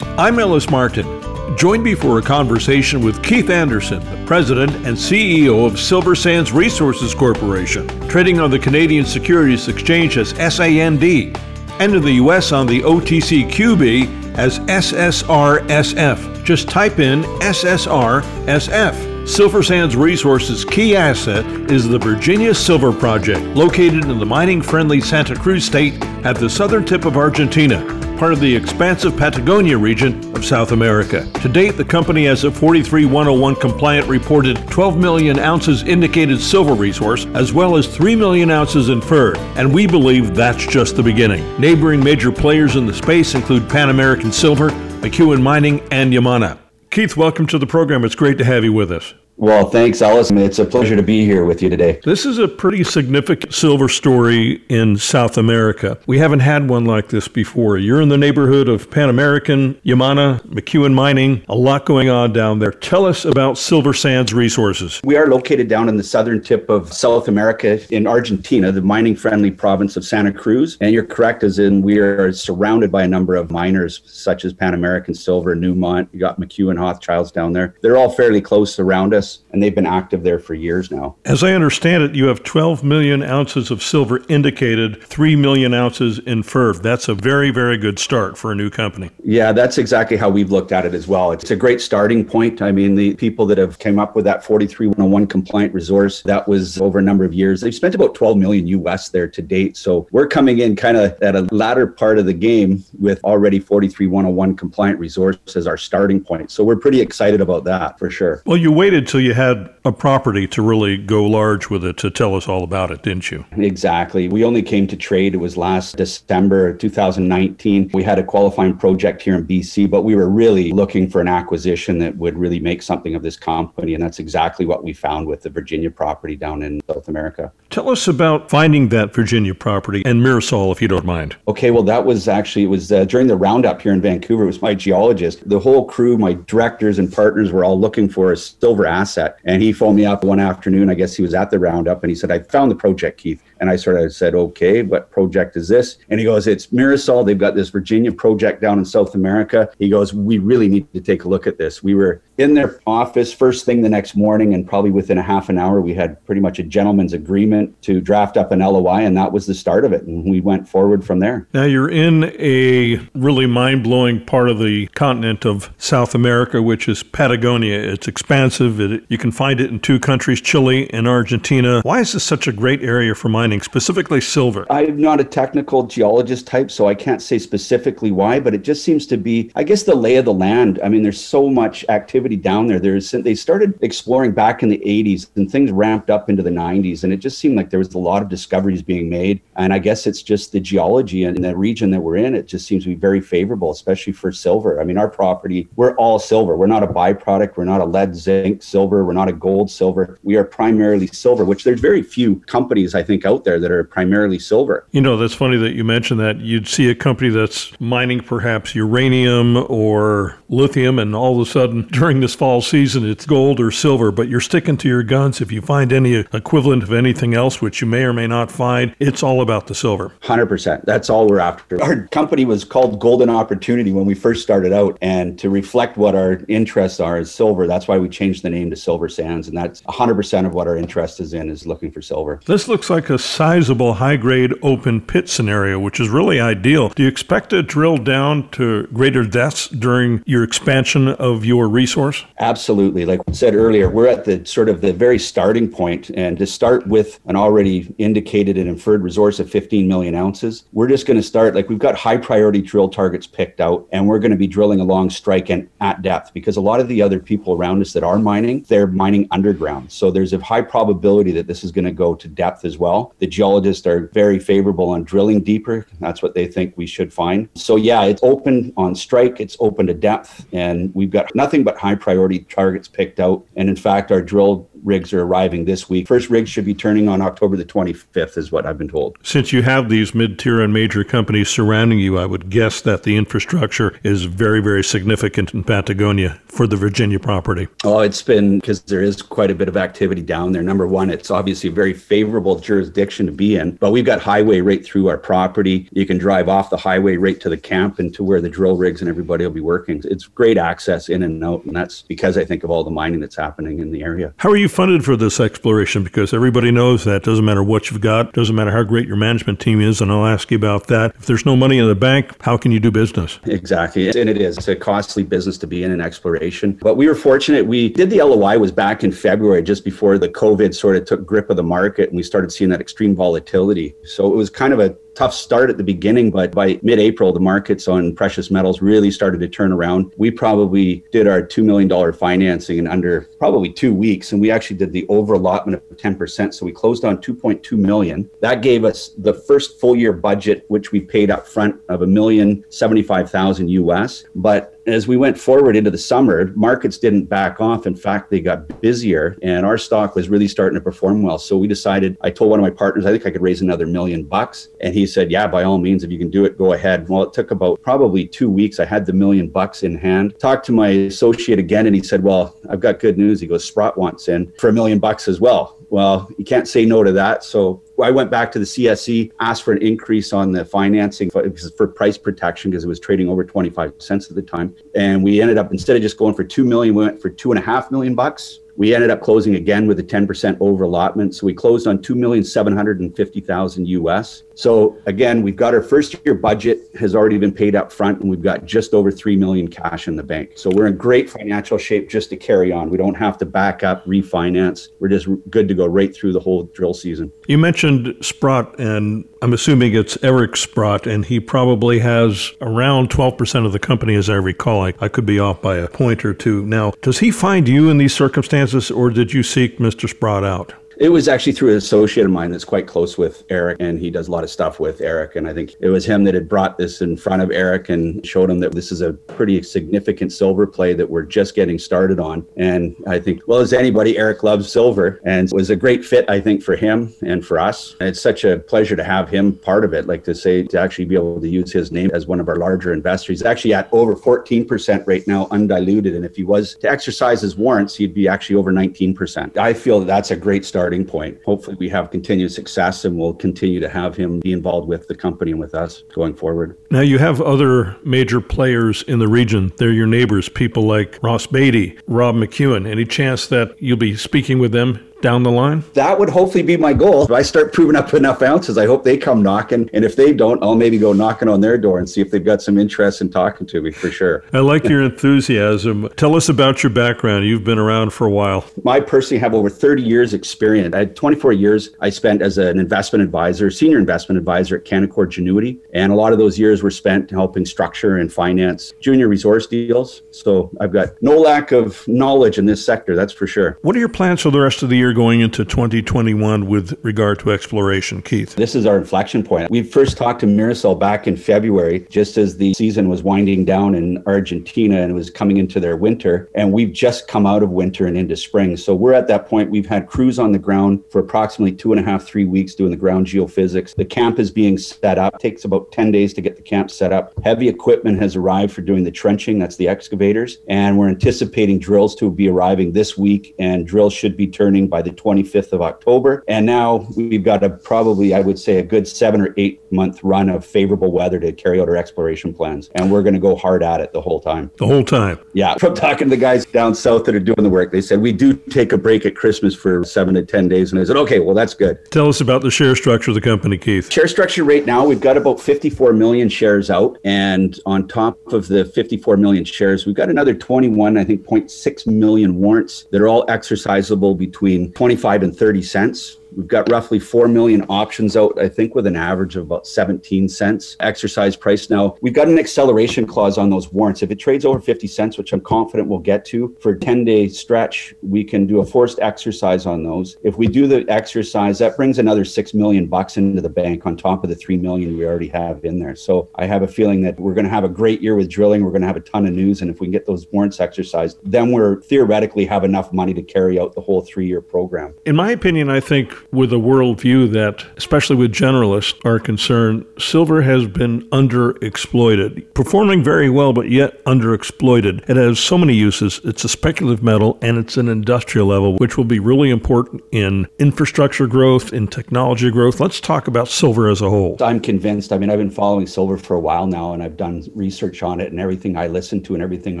I'm Ellis Martin. Join me for a conversation with Keith Anderson, the President and CEO of Silver Sands Resources Corporation, trading on the Canadian Securities Exchange as SAND, and in the U.S. on the OTCQB as SSRSF. Just type in SSRSF. Silver Sands Resources' key asset is the Virginia Silver Project, located in the mining friendly Santa Cruz state at the southern tip of Argentina. part of the expansive Patagonia region of South America. To date, the company has a 43101 compliant reported 12 million ounces indicated silver resource, as well as 3 million ounces inferred, and we believe that's just the beginning. Neighboring major players in the space include Pan American Silver, McEwen Mining, and Yamana. Keith, welcome to the program. It's great to have you with us. Well, thanks, Ellis. It's a pleasure to be here with you today. This is a pretty significant silver story in South America. We haven't had one like this before. You're in the neighborhood of Pan American, Yamana, McEwen Mining, a lot going on down there. Tell us about Silver Sands Resources. We are located down in the southern tip of South America in Argentina, the mining friendly province of Santa Cruz. And you're correct, as in we are surrounded by a number of miners, such as Pan American Silver, Newmont, you got McEwen Hochschild down there. They're all fairly close around us and they've been active there for years now. As I understand it, you have 12 million ounces of silver indicated, 3 million ounces inferred. That's a very, very good start for a new company. Yeah, that's exactly how we've looked at it as well. It's a great starting point. I mean, the people that have came up with that 43101 compliant resource, that was over a number of years. They've spent about 12 million US there to date. So we're coming in kind of at a latter part of the game with already 43101 compliant resource as our starting point. So we're pretty excited about that for sure. Well, you waited till you had a property to really go large with it to tell us all about it, didn't you? Exactly. We only came to trade, it was last December 2019. We had a qualifying project here in BC, but we were really looking for an acquisition that would really make something of this company. And that's exactly what we found with the Virginia property down in South America. Tell us about finding that Virginia property and Mirasol, if you don't mind. Okay, well, that was actually, it was uh, during the roundup here in Vancouver. It was my geologist. The whole crew, my directors and partners were all looking for a silver asset. And he phoned me up one afternoon. I guess he was at the roundup and he said, I found the project, Keith. And I sort of said, okay, what project is this? And he goes, it's Mirasol. They've got this Virginia project down in South America. He goes, we really need to take a look at this. We were in their office first thing the next morning, and probably within a half an hour, we had pretty much a gentleman's agreement to draft up an LOI, and that was the start of it. And we went forward from there. Now, you're in a really mind blowing part of the continent of South America, which is Patagonia. It's expansive. It, you can find it in two countries, Chile and Argentina. Why is this such a great area for mining, specifically silver? I'm not a technical geologist type, so I can't say specifically why, but it just seems to be, I guess, the lay of the land. I mean, there's so much activity down there. There's they started exploring back in the 80s, and things ramped up into the 90s, and it just seemed like there was a lot of discoveries being made. And I guess it's just the geology in the region that we're in. It just seems to be very favorable, especially for silver. I mean, our property, we're all silver. We're not a byproduct. We're not a lead, zinc, silver. We're not a gold, silver. We are primarily silver, which there's very few companies I think out there that are primarily silver. You know, that's funny that you mentioned that. You'd see a company that's mining perhaps uranium or lithium, and all of a sudden during this fall season it's gold or silver, but you're sticking to your guns. If you find any equivalent of anything else, which you may or may not find, it's all about the silver. 100%. That's all we're after. Our company was called Golden Opportunity when we first started out, and to reflect what our interests are is silver. That's why we changed the name to Silver Sands, and that's 100% of what our interest is in is looking for silver. This looks like a sizable high grade open pit scenario, which is really ideal. Do you expect to drill down to greater depths during your expansion of your resource? Absolutely. Like I said earlier, we're at the sort of the very starting point, and to start with an already indicated and inferred resource of 15 million ounces, we're just going to start like we've got high priority drill targets picked out, and we're going to be drilling along strike and at depth because a lot of the other people around us that are mining, they're mining underground. So there's a high probability that this is going to go to depth as well. The geologists are very favorable on drilling deeper. That's what they think we should find. So yeah, it's open on strike, it's open to depth, and we've got nothing but high priority targets picked out. And in fact, our drill rigs are arriving this week. First rigs should be turning on October the 25th, is what I've been told. Since you have these mid tier and major companies surrounding you, I would guess that the infrastructure is very, very significant in Patagonia for the Virginia property. Oh, it's been because there is quite a bit of activity down there. Number one, it's obviously a very favorable jurisdiction to be in, but we've got highway right through our property. You can drive off the highway right to the camp and to where the drill rigs and everybody will be working. It's great access in and out, and that's because I think of all the mining that's happening in the area. How are you funded for this exploration? Because everybody knows that doesn't matter what you've got, doesn't matter how great your management team is, and I'll ask you about that. If there's no money in the bank, how can you do business? Exactly, and it is. It's a costly business to be in an exploration, but we were fortunate. We did the LOI was back in February, just before the COVID sort of took grip of the market, and we started seeing that extreme volatility. So it was kind of a tough start at the beginning, but by mid April, the markets on precious metals really started to turn around. We probably did our $2 million financing in under probably two weeks. And we actually did the over allotment of 10%. So we closed on 2.2 million. That gave us the first full year budget, which we paid up front of a million seventy-five thousand US. But as we went forward into the summer, markets didn't back off. In fact, they got busier and our stock was really starting to perform well. So we decided, I told one of my partners, I think I could raise another million bucks. And he said, Yeah, by all means, if you can do it, go ahead. Well, it took about probably two weeks. I had the million bucks in hand. Talked to my associate again and he said, Well, I've got good news. He goes, Sprott wants in for a million bucks as well. Well, you can't say no to that. So I went back to the CSE, asked for an increase on the financing for, for price protection because it was trading over 25 cents at the time. And we ended up, instead of just going for 2 million, we went for two and a half million bucks. We ended up closing again with a 10% over allotment. So we closed on 2,750,000 US. So again, we've got our first year budget has already been paid up front and we've got just over 3 million cash in the bank. So we're in great financial shape just to carry on. We don't have to back up, refinance. We're just good to go right through the whole drill season. You mentioned Sprott and I'm assuming it's Eric Sprott and he probably has around 12% of the company as I recall. I, I could be off by a point or two. Now, does he find you in these circumstances or did you seek Mr. Sprott out? It was actually through an associate of mine that's quite close with Eric, and he does a lot of stuff with Eric. And I think it was him that had brought this in front of Eric and showed him that this is a pretty significant silver play that we're just getting started on. And I think, well, as anybody, Eric loves silver and was a great fit, I think, for him and for us. And it's such a pleasure to have him part of it, like to say, to actually be able to use his name as one of our larger investors. He's actually at over 14% right now, undiluted. And if he was to exercise his warrants, he'd be actually over 19%. I feel that that's a great start starting point. Hopefully, we have continued success and we'll continue to have him be involved with the company and with us going forward. Now, you have other major players in the region. They're your neighbors, people like Ross Beatty, Rob McEwen. Any chance that you'll be speaking with them down the line? That would hopefully be my goal. If I start proving up enough ounces, I hope they come knocking. And if they don't, I'll maybe go knocking on their door and see if they've got some interest in talking to me for sure. I like your enthusiasm. Tell us about your background. You've been around for a while. I personally have over 30 years experience. I had 24 years I spent as an investment advisor, senior investment advisor at Canaccord Genuity. And a lot of those years were spent helping structure and finance junior resource deals. So I've got no lack of knowledge in this sector, that's for sure. What are your plans for the rest of the year? Year going into 2021 with regard to exploration, Keith? This is our inflection point. We first talked to Mirasol back in February, just as the season was winding down in Argentina and was coming into their winter. And we've just come out of winter and into spring. So we're at that point. We've had crews on the ground for approximately two and a half, three weeks doing the ground geophysics. The camp is being set up. It takes about 10 days to get the camp set up. Heavy equipment has arrived for doing the trenching. That's the excavators. And we're anticipating drills to be arriving this week and drills should be turning by by the 25th of October. And now we've got a probably, I would say, a good seven or eight month run of favorable weather to carry out our exploration plans. And we're going to go hard at it the whole time. The whole time. Yeah. From talking to the guys down south that are doing the work, they said, we do take a break at Christmas for seven to 10 days. And I said, okay, well, that's good. Tell us about the share structure of the company, Keith. Share structure right now, we've got about 54 million shares out. And on top of the 54 million shares, we've got another 21, I think, 0.6 million warrants that are all exercisable between 25 and 30 cents. We've got roughly 4 million options out, I think, with an average of about 17 cents exercise price. Now, we've got an acceleration clause on those warrants. If it trades over 50 cents, which I'm confident we'll get to, for a 10 day stretch, we can do a forced exercise on those. If we do the exercise, that brings another 6 million bucks into the bank on top of the 3 million we already have in there. So I have a feeling that we're going to have a great year with drilling. We're going to have a ton of news. And if we can get those warrants exercised, then we're theoretically have enough money to carry out the whole three year program. In my opinion, I think with a worldview that, especially with generalists, are concerned, silver has been underexploited, performing very well, but yet underexploited. It has so many uses. It's a speculative metal and it's an industrial level, which will be really important in infrastructure growth, in technology growth. Let's talk about silver as a whole. I'm convinced. I mean, I've been following silver for a while now and I've done research on it and everything I listen to and everything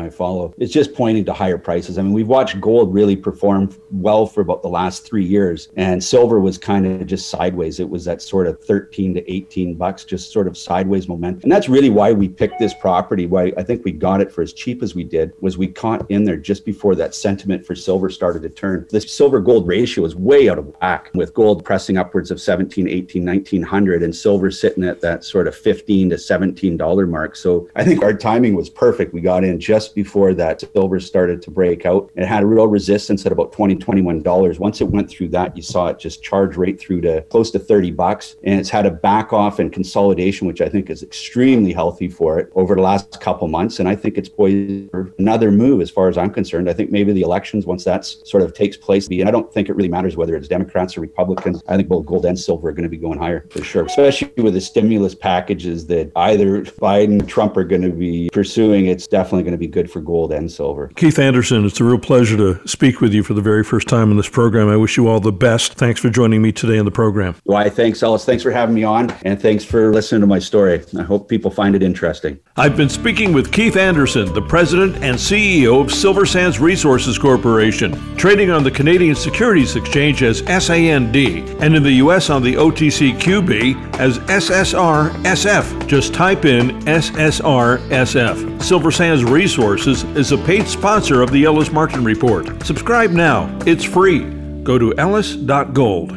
I follow. It's just pointing to higher prices. I mean, we've watched gold really perform well for about the last three years and silver silver was kind of just sideways. It was that sort of 13 to 18 bucks, just sort of sideways momentum. And that's really why we picked this property. Why I think we got it for as cheap as we did was we caught in there just before that sentiment for silver started to turn. The silver gold ratio is way out of whack with gold pressing upwards of 17, 18, 1900 and silver sitting at that sort of 15 to 17 dollar mark. So I think our timing was perfect. We got in just before that silver started to break out. It had a real resistance at about 20, 21 dollars. Once it went through that, you saw it just charge right through to close to 30 bucks. And it's had a back off and consolidation, which I think is extremely healthy for it over the last couple months. And I think it's poised for another move as far as I'm concerned. I think maybe the elections, once that sort of takes place, and I don't think it really matters whether it's Democrats or Republicans. I think both gold and silver are going to be going higher for sure, especially with the stimulus packages that either Biden Trump are going to be pursuing. It's definitely going to be good for gold and silver. Keith Anderson, it's a real pleasure to speak with you for the very first time in this program. I wish you all the best. Thanks for joining me today in the program. Why, thanks, Ellis. Thanks for having me on, and thanks for listening to my story. I hope people find it interesting. I've been speaking with Keith Anderson, the president and CEO of Silver Sands Resources Corporation, trading on the Canadian Securities Exchange as SAND and in the U.S. on the OTCQB as SSRSF. Just type in SSRSF. Silver Sands Resources is a paid sponsor of the Ellis Martin Report. Subscribe now, it's free. Go to ellis.gold.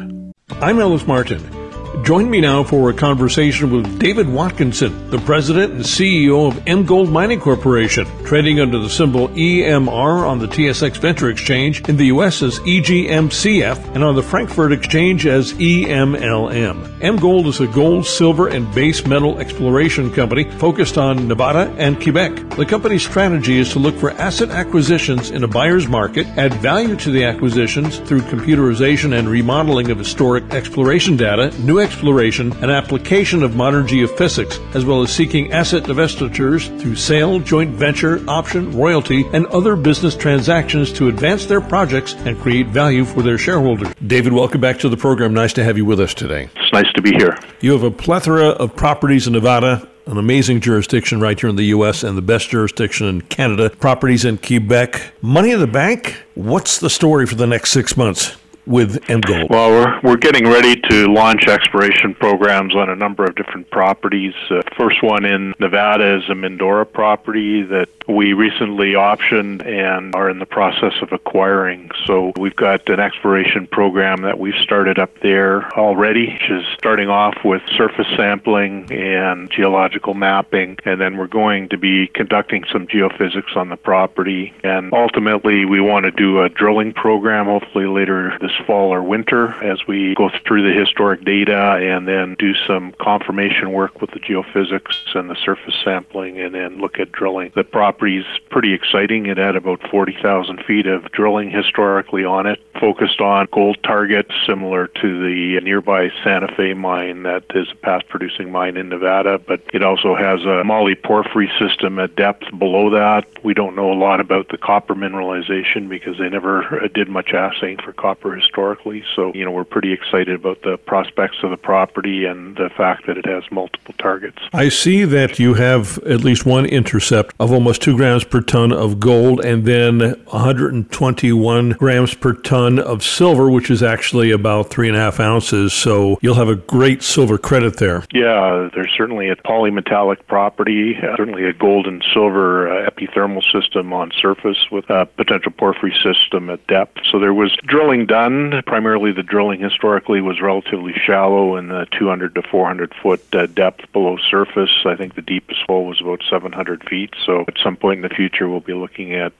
I'm Ellis Martin. Join me now for a conversation with David Watkinson, the president and CEO of Emgold Mining Corporation, trading under the symbol EMR on the TSX Venture Exchange in the US as EGMCF and on the Frankfurt Exchange as EMLM. Emgold is a gold, silver, and base metal exploration company focused on Nevada and Quebec. The company's strategy is to look for asset acquisitions in a buyer's market, add value to the acquisitions through computerization and remodeling of historic exploration data, new exploration and application of modern geophysics, as well as seeking asset divestitures through sale, joint venture, option, royalty, and other business transactions to advance their projects and create value for their shareholders. David, welcome back to the program. Nice to have you with us today. It's nice to be here. You have a plethora of properties in Nevada an amazing jurisdiction right here in the U.S. and the best jurisdiction in Canada, properties in Quebec. Money in the bank? What's the story for the next six months? With Gold? Well, we're, we're getting ready to launch exploration programs on a number of different properties. Uh, first one in Nevada is a Mindora property that we recently optioned and are in the process of acquiring. So we've got an exploration program that we've started up there already, which is starting off with surface sampling and geological mapping, and then we're going to be conducting some geophysics on the property. And ultimately, we want to do a drilling program, hopefully later this fall or winter, as we go through the historic data and then do some confirmation work with the geophysics and the surface sampling, and then look at drilling the property property's pretty exciting. It had about 40,000 feet of drilling historically on it, focused on gold targets similar to the nearby Santa Fe mine that is a past producing mine in Nevada, but it also has a moly porphyry system at depth below that. We don't know a lot about the copper mineralization because they never uh, did much assaying for copper historically. So, you know, we're pretty excited about the prospects of the property and the fact that it has multiple targets. I see that you have at least one intercept of almost two grams per ton of gold and then 121 grams per ton of silver, which is actually about three and a half ounces. So you'll have a great silver credit there. Yeah, there's certainly a polymetallic property, certainly a gold and silver uh, epithermal system on surface with a potential porphyry system at depth. So there was drilling done. Primarily, the drilling historically was relatively shallow in the 200 to 400 foot uh, depth below surface. I think the deepest hole was about 700 feet. So at some some point in the future, we'll be looking at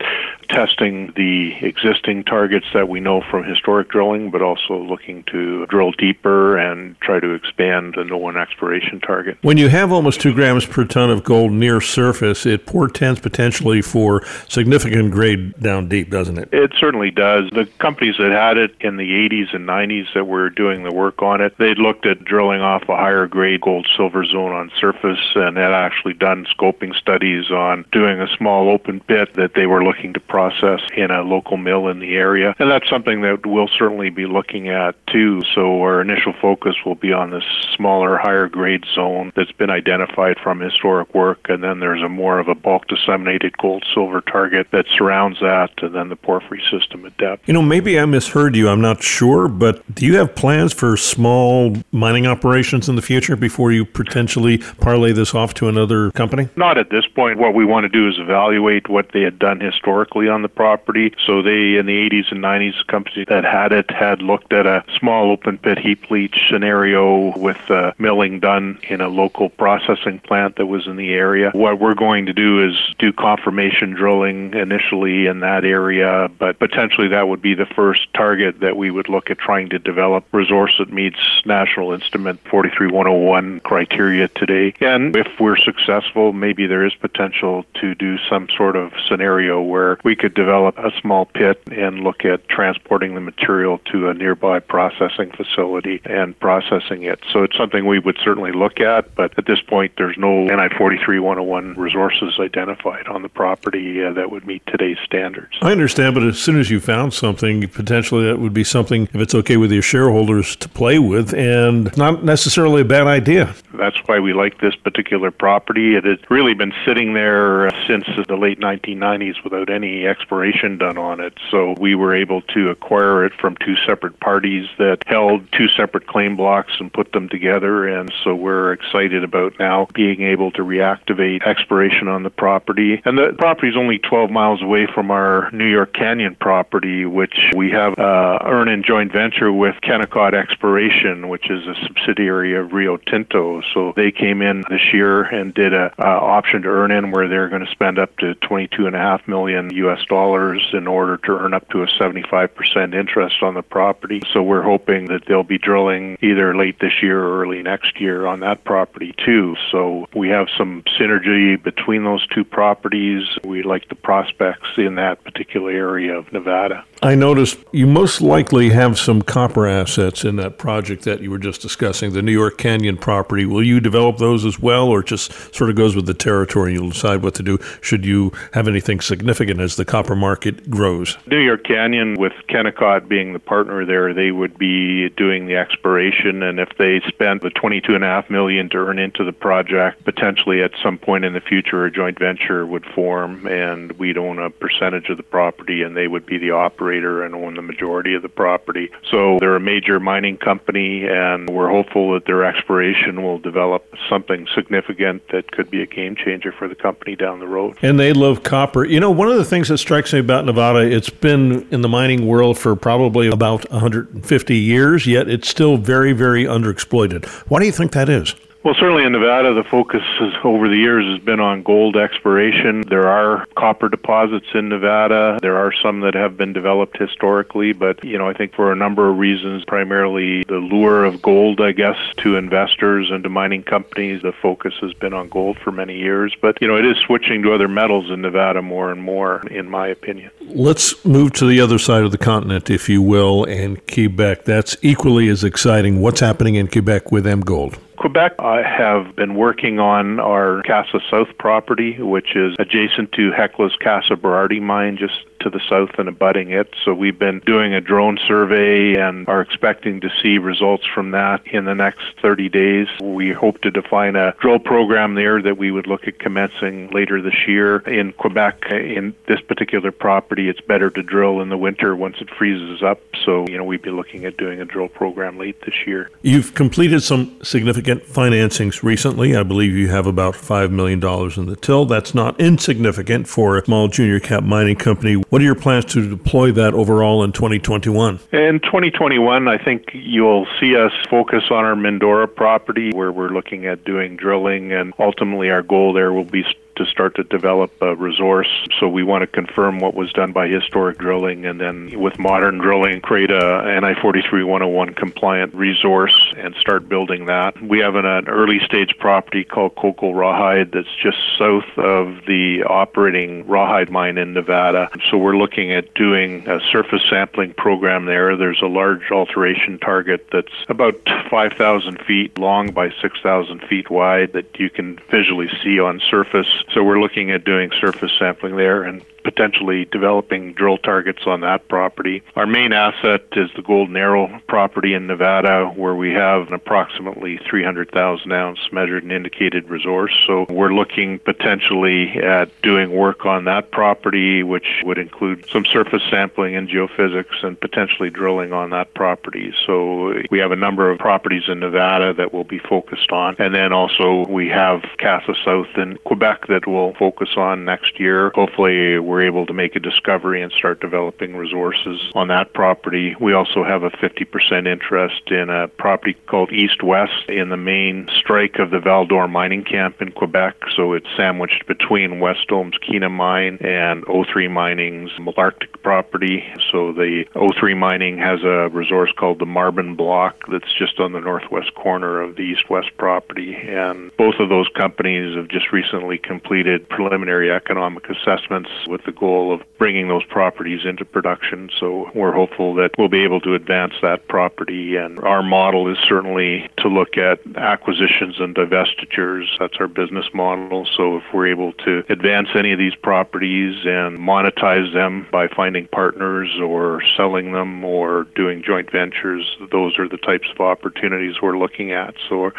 testing the existing targets that we know from historic drilling, but also looking to drill deeper and try to expand the known exploration target. When you have almost two grams per ton of gold near surface, it portends potentially for significant grade down deep, doesn't it? It certainly does. The companies that had it in the 80s and 90s that were doing the work on it, they'd looked at drilling off a higher grade gold silver zone on surface and had actually done scoping studies on doing a small open pit that they were looking to process in a local mill in the area. And that's something that we'll certainly be looking at too. So our initial focus will be on this smaller, higher grade zone that's been identified from historic work. And then there's a more of a bulk disseminated gold silver target that surrounds that, and then the porphyry system at depth. You know, maybe I misheard you. I'm not sure, but do you have plans for small mining operations in the future before you potentially parlay this off to another company? Not at this point. What we want to do is evaluate what they had done historically on the property. So they, in the 80s and 90s, companies that had it had looked at a small open pit heap leach scenario with uh, milling done in a local processing plant that was in the area. What we're going to do is do confirmation drilling initially in that area, but potentially that would be the first target that we would look at trying to develop resource that meets National Instrument 43101 criteria today. And if we're successful, maybe there is potential to do some sort of scenario where we could develop a small pit and look at transporting the material to a nearby processing facility and processing it. So it's something we would certainly look at, but at this point there's no NI 43101 resources identified on the property uh, that would meet today's standards. I understand, but as soon as you found something, potentially that would be something, if it's okay with your shareholders, to play with, and not necessarily a bad idea. That's why we like this particular property. It has really been sitting there since the late 1990s without any exploration done on it. So we were able to acquire it from two separate parties that held two separate claim blocks and put them together. And so we're excited about now being able to reactivate exploration on the property. And the property is only 12 miles away from our New York Canyon property, which we have uh, earn in joint venture with Kennecott Exploration, which is a subsidiary of Rio Tinto. So they came in this year and did a uh, option to earn in where they're going to spend up to 22.5 million US dollars in order to earn up to a 75% interest on the property. So we're hoping that they'll be drilling either late this year or early next year on that property too. So we have some synergy between those two properties. We like the prospects in that particular area of Nevada. I noticed you most likely have some copper assets in that project that you were just discussing, the New York Canyon property. Will you develop those as well, or just sort of goes with the territory? You'll decide what to do should you have anything significant as the copper market grows. New York Canyon, with Kennecott being the partner there, they would be doing the exploration, and if they spent the twenty-two and a half million to earn into the project, potentially at some point in the future, a joint venture would form, and we'd own a percentage of the property, and they would be the operator and own the majority of the property. So they're a major mining company, and we're hopeful that their exploration will develop something significant that could be a game changer for the company down the road. And they love copper. You know, one of the things that strikes me about Nevada, it's been in the mining world for probably about 150 years, yet it's still very, very underexploited. Why do you think that is? Well, certainly in Nevada, the focus over the years has been on gold exploration. There are copper deposits in Nevada. There are some that have been developed historically, but you know, I think for a number of reasons, primarily the lure of gold, I guess, to investors and to mining companies, the focus has been on gold for many years. But you know, it is switching to other metals in Nevada more and more, in my opinion. Let's move to the other side of the continent, if you will, and Quebec. That's equally as exciting. What's happening in Quebec with Emgold? Quebec, I have been working on our Casa South property, which is adjacent to Hecla's Casa Berardi mine, just to the south and abutting it. So we've been doing a drone survey and are expecting to see results from that in the next 30 days. We hope to define a drill program there that we would look at commencing later this year. In Quebec, in this particular property, it's better to drill in the winter once it freezes up. So, you know, we'd be looking at doing a drill program late this year. You've completed some significant financings recently. I believe you have about $5 million in the till. That's not insignificant for a small junior cap mining company. What are your plans to deploy that overall in 2021? In 2021, I think you'll see us focus on our Mindora property where we're looking at doing drilling, and ultimately our goal there will be to start to develop a resource. So we want to confirm what was done by historic drilling and then with modern drilling create a NI 43101 compliant resource and start building that. We have an, an early stage property called Koegel Rawhide that's just south of the operating rawhide mine in Nevada. So we're looking at doing a surface sampling program there. There's a large alteration target that's about 5,000 feet long by 6,000 feet wide that you can visually see on surface So we're looking at doing surface sampling there and potentially developing drill targets on that property. Our main asset is the Golden Arrow property in Nevada, where we have an approximately 300,000 ounce measured and indicated resource. So we're looking potentially at doing work on that property, which would include some surface sampling and geophysics and potentially drilling on that property. So we have a number of properties in Nevada that we'll be focused on. And then also we have Casa South in Quebec that we'll focus on next year. Hopefully we're able to make a discovery and start developing resources on that property. We also have a 50% interest in a property called East West in the main strike of the Val d'Or mining camp in Quebec. So it's sandwiched between Wesdome's Kiena mine and O3 Mining's Malartic property. So the O3 Mining has a resource called the Marban Block that's just on the northwest corner of the East West property. And both of those companies have just recently completed preliminary economic assessments with with the goal of bringing those properties into production. So we're hopeful that we'll be able to advance that property. And our model is certainly to look at acquisitions and divestitures. That's our business model. So if we're able to advance any of these properties and monetize them by finding partners or selling them or doing joint ventures, those are the types of opportunities we're looking at. So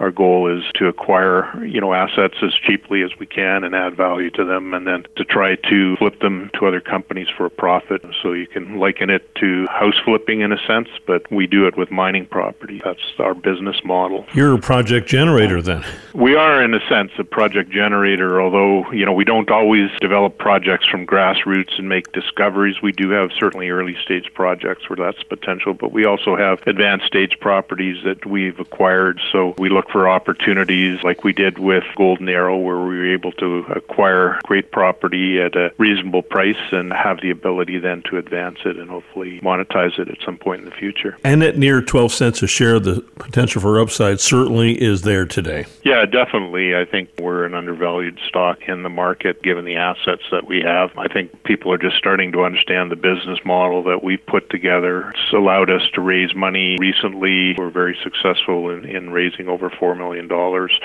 our goal is to acquire, you know, assets as cheaply as we can and add value to them and then to try to flip them to other companies for a profit. So you can liken it to house flipping in a sense, but we do it with mining property. That's our business model. You're a project generator then. We are in a sense a project generator, although, you know, we don't always develop projects from grassroots and make discoveries. We do have certainly early stage projects where that's potential, but we also have advanced stage properties that we've acquired. So we look for opportunities like we did with Golden Arrow where we were able to acquire great property at a reasonable price and have the ability then to advance it and hopefully monetize it at some point in the future. And at near 12 cents a share, the potential for upside certainly is there today. Yeah, definitely. I think we're an undervalued stock in the market given the assets that we have. I think people are just starting to understand the business model that we've put together. It's allowed us to raise money recently. We're very successful in, in raising over $4 million.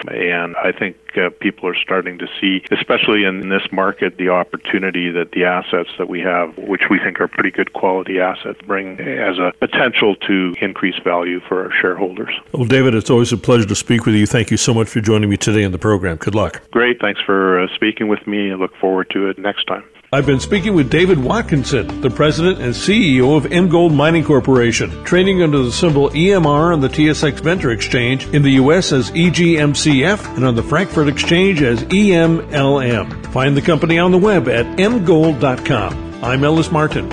And I think uh, people are starting to see, especially in this market, the opportunity that the assets that we have, which we think are pretty good quality assets, bring as a potential to increase value for our shareholders. Well, David, it's always a pleasure to speak with you. Thank you so much for joining me today in the program. Good luck. Great. Thanks for uh, speaking with me. I look forward to it next time. I've been speaking with David Watkinson, the president and CEO of Emgold Mining Corporation, trading under the symbol EMR on the TSX Venture Exchange in the U.S. as EGMCF and on the Frankfurt Exchange as EMLM. Find the company on the web at emgold.com. I'm Ellis Martin.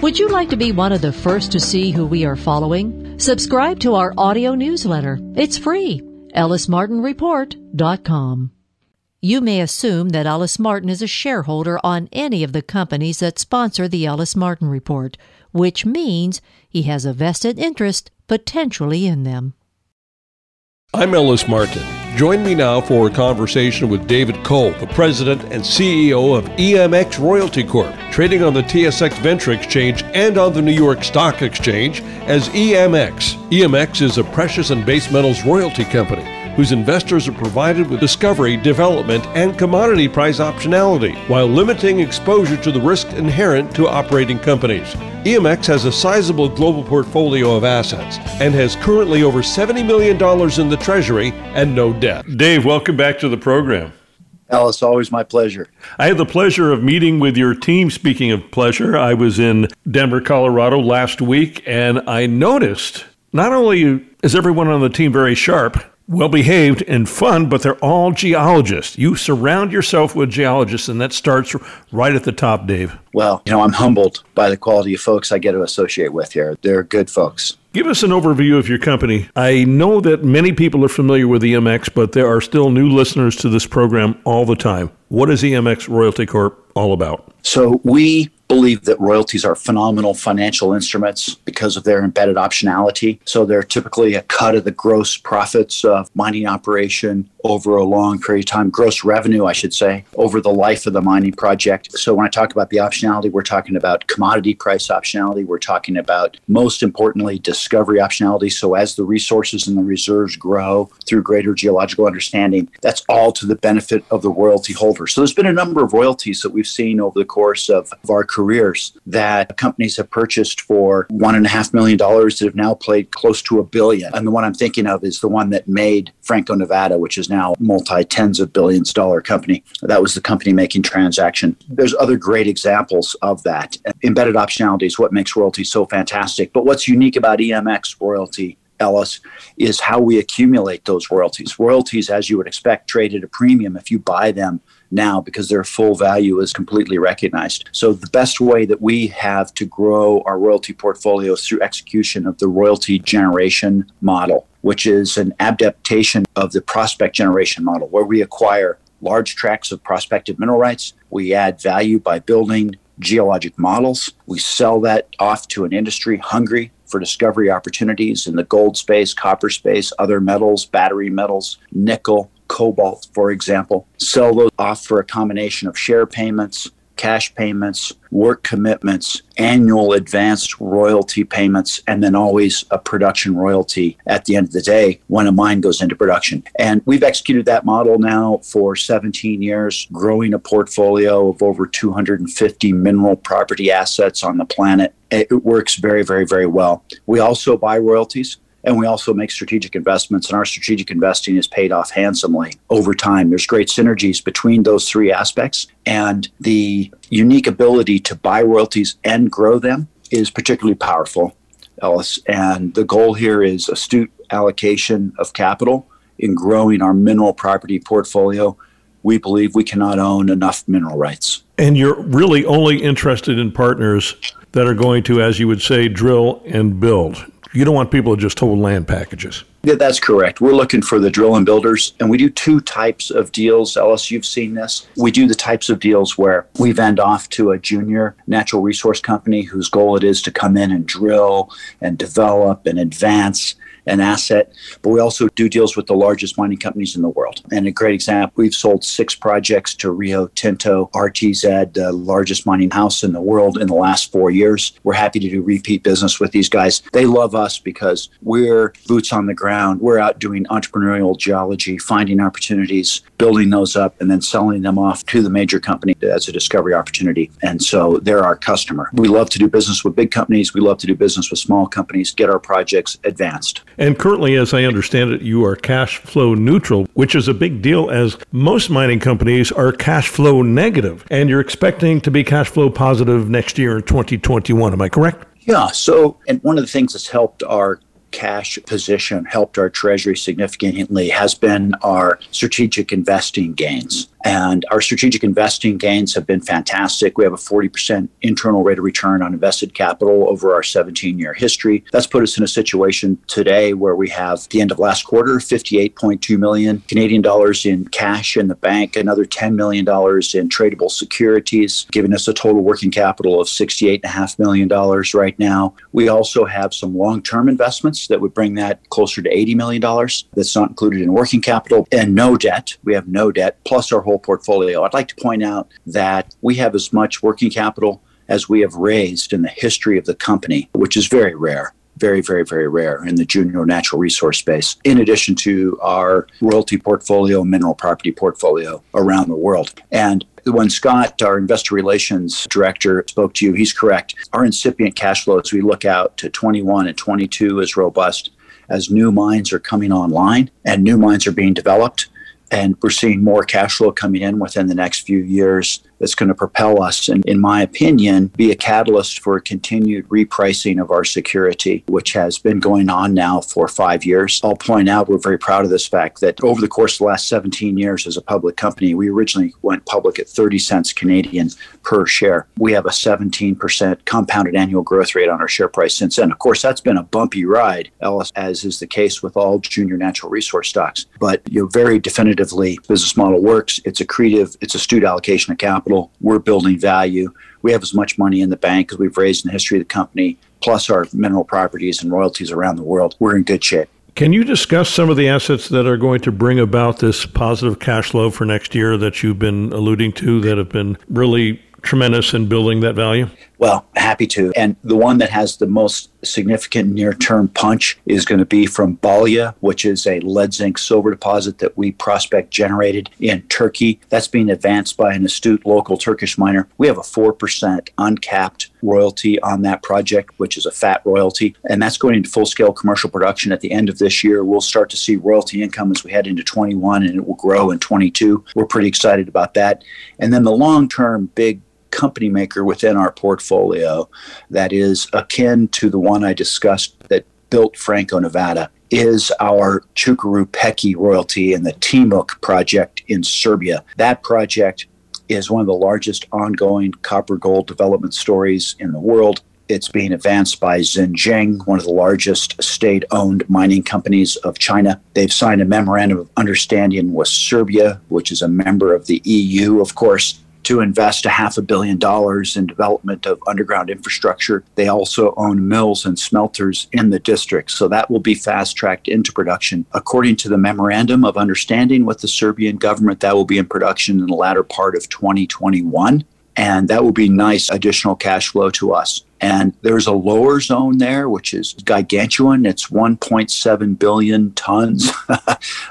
Would you like to be one of the first to see who we are following? Subscribe to our audio newsletter. It's free. ellismartinreport.com. You may assume that Ellis Martin is a shareholder on any of the companies that sponsor the Ellis Martin Report, which means he has a vested interest potentially in them. I'm Ellis Martin. Join me now for a conversation with David Cole, the president and CEO of EMX Royalty Corp, trading on the TSX Venture Exchange and on the New York Stock Exchange as EMX. EMX is a precious and base metals royalty company whose investors are provided with discovery, development, and commodity price optionality while limiting exposure to the risk inherent to operating companies. EMX has a sizable global portfolio of assets and has currently over $70 million in the Treasury and no debt. Dave, welcome back to the program. Ellis, always my pleasure. I had the pleasure of meeting with your team. Speaking of pleasure, I was in Denver, Colorado last week, and I noticed not only is everyone on the team very sharp, well behaved and fun, but they're all geologists. You surround yourself with geologists, and that starts right at the top, Dave. Well, you know, I'm humbled by the quality of folks I get to associate with here. They're good folks. Give us an overview of your company. I know that many people are familiar with EMX, but there are still new listeners to this program all the time. What is EMX Royalty Corp all about? So, we believe that royalties are phenomenal financial instruments because of their embedded optionality. So they're typically a cut of the gross profits of mining operation over a long period of time, gross revenue, I should say, over the life of the mining project. So when I talk about the optionality, we're talking about commodity price optionality. We're talking about, most importantly, discovery optionality. So as the resources and the reserves grow through greater geological understanding, that's all to the benefit of the royalty holder. So there's been a number of royalties that we've seen over the course of, of our careers that companies have purchased for one and a half million dollars that have now played close to a billion. And the one I'm thinking of is the one that made Franco Nevada, which is now multi tens of billions dollar company. That was the company making transaction. There's other great examples of that. Embedded optionality is what makes royalty so fantastic. But what's unique about EMX royalty Ellis, is how we accumulate those royalties. Royalties, as you would expect, trade at a premium if you buy them now because their full value is completely recognized. So, the best way that we have to grow our royalty portfolio is through execution of the royalty generation model which is an adaptation of the prospect generation model, where we acquire large tracts of prospective mineral rights. We add value by building geologic models. We sell that off to an industry hungry for discovery opportunities in the gold space, copper space, other metals, battery metals, nickel, cobalt, for example. Sell those off for a combination of share payments, cash payments, work commitments, annual advanced royalty payments, and then always a production royalty at the end of the day when a mine goes into production. And we've executed that model now for 17 years, growing a portfolio of over 250 mineral property assets on the planet. It works very, very, very well. We also buy royalties and we also make strategic investments, and our strategic investing is paid off handsomely over time. There's great synergies between those three aspects, and the unique ability to buy royalties and grow them is particularly powerful, Ellis. And the goal here is astute allocation of capital in growing our mineral property portfolio. We believe we cannot own enough mineral rights. And you're really only interested in partners that are going to, as you would say, drill and build. You don't want people to just hold land packages. Yeah, that's correct. We're looking for the drill and builders, and we do two types of deals. Ellis, you've seen this. We do the types of deals where we vend off to a junior natural resource company whose goal it is to come in and drill and develop and advance an asset. But we also do deals with the largest mining companies in the world. And a great example, we've sold six projects to Rio Tinto, RTZ, the largest mining house in the world in the last four years. We're happy to do repeat business with these guys. They love us because we're boots on the ground. We're out doing entrepreneurial geology, finding opportunities, building those up, and then selling them off to the major company as a discovery opportunity. And so they're our customer. We love to do business with big companies. We love to do business with small companies, get our projects advanced. And currently, as I understand it, you are cash flow neutral, which is a big deal as most mining companies are cash flow negative, and you're expecting to be cash flow positive next year in 2021. Am I correct? Yeah. So, and one of the things that's helped our cash position, helped our treasury significantly, has been our strategic investing gains. And our strategic investing gains have been fantastic. We have a 40% internal rate of return on invested capital over our 17 year history. That's put us in a situation today where we have, the end of last quarter, 58.2 million Canadian dollars in cash in the bank, another $10 million in tradable securities, giving us a total working capital of $68.5 million right now. We also have some long term investments that would bring that closer to $80 million. That's not included in working capital and no debt. We have no debt, plus our whole whole portfolio. I'd like to point out that we have as much working capital as we have raised in the history of the company, which is very rare very, very, very rare in the junior natural resource space, in addition to our royalty portfolio, mineral property portfolio around the world. And when Scott, our investor relations director, spoke to you, he's correct. Our incipient cash flow as we look out to 21 and 22 is robust as new mines are coming online and new mines are being developed and we're seeing more cash flow coming in within the next few years that's going to propel us and in my opinion be a catalyst for continued repricing of our security which has been going on now for 5 years. I'll point out we're very proud of this fact that over the course of the last 17 years as a public company we originally went public at 30 cents Canadian per share. We have a 17% compounded annual growth rate on our share price since then. Of course that's been a bumpy ride as is the case with all junior natural resource stocks but you know very definitively business model works it's accretive it's astute allocation of capital capital. We're building value. We have as much money in the bank as we've raised in the history of the company, plus our mineral properties and royalties around the world. We're in good shape. Can you discuss some of the assets that are going to bring about this positive cash flow for next year that you've been alluding to that have been really tremendous in building that value? Well, happy to. And the one that has the most significant near term punch is going to be from Balya, which is a lead zinc silver deposit that we prospect generated in Turkey. That's being advanced by an astute local Turkish miner. We have a 4% uncapped royalty on that project, which is a fat royalty. And that's going into full scale commercial production at the end of this year. We'll start to see royalty income as we head into 21 and it will grow in 22. We're pretty excited about that. And then the long term big company maker within our portfolio that is akin to the one I discussed that built Franco Nevada is our Cukaru Peki royalty in the Timok project in Serbia. That project is one of the largest ongoing copper gold development stories in the world. It's being advanced by Zijin, one of the largest state owned mining companies of China. They've signed a memorandum of understanding with Serbia, which is a member of the EU, of course to invest a half a billion dollars in development of underground infrastructure. They also own mills and smelters in the district, so that will be fast tracked into production. According to the memorandum of understanding with the Serbian government, that will be in production in the latter part of 2021. And that will be nice additional cash flow to us. And there's a lower zone there, which is gargantuan. It's 1.7 billion tons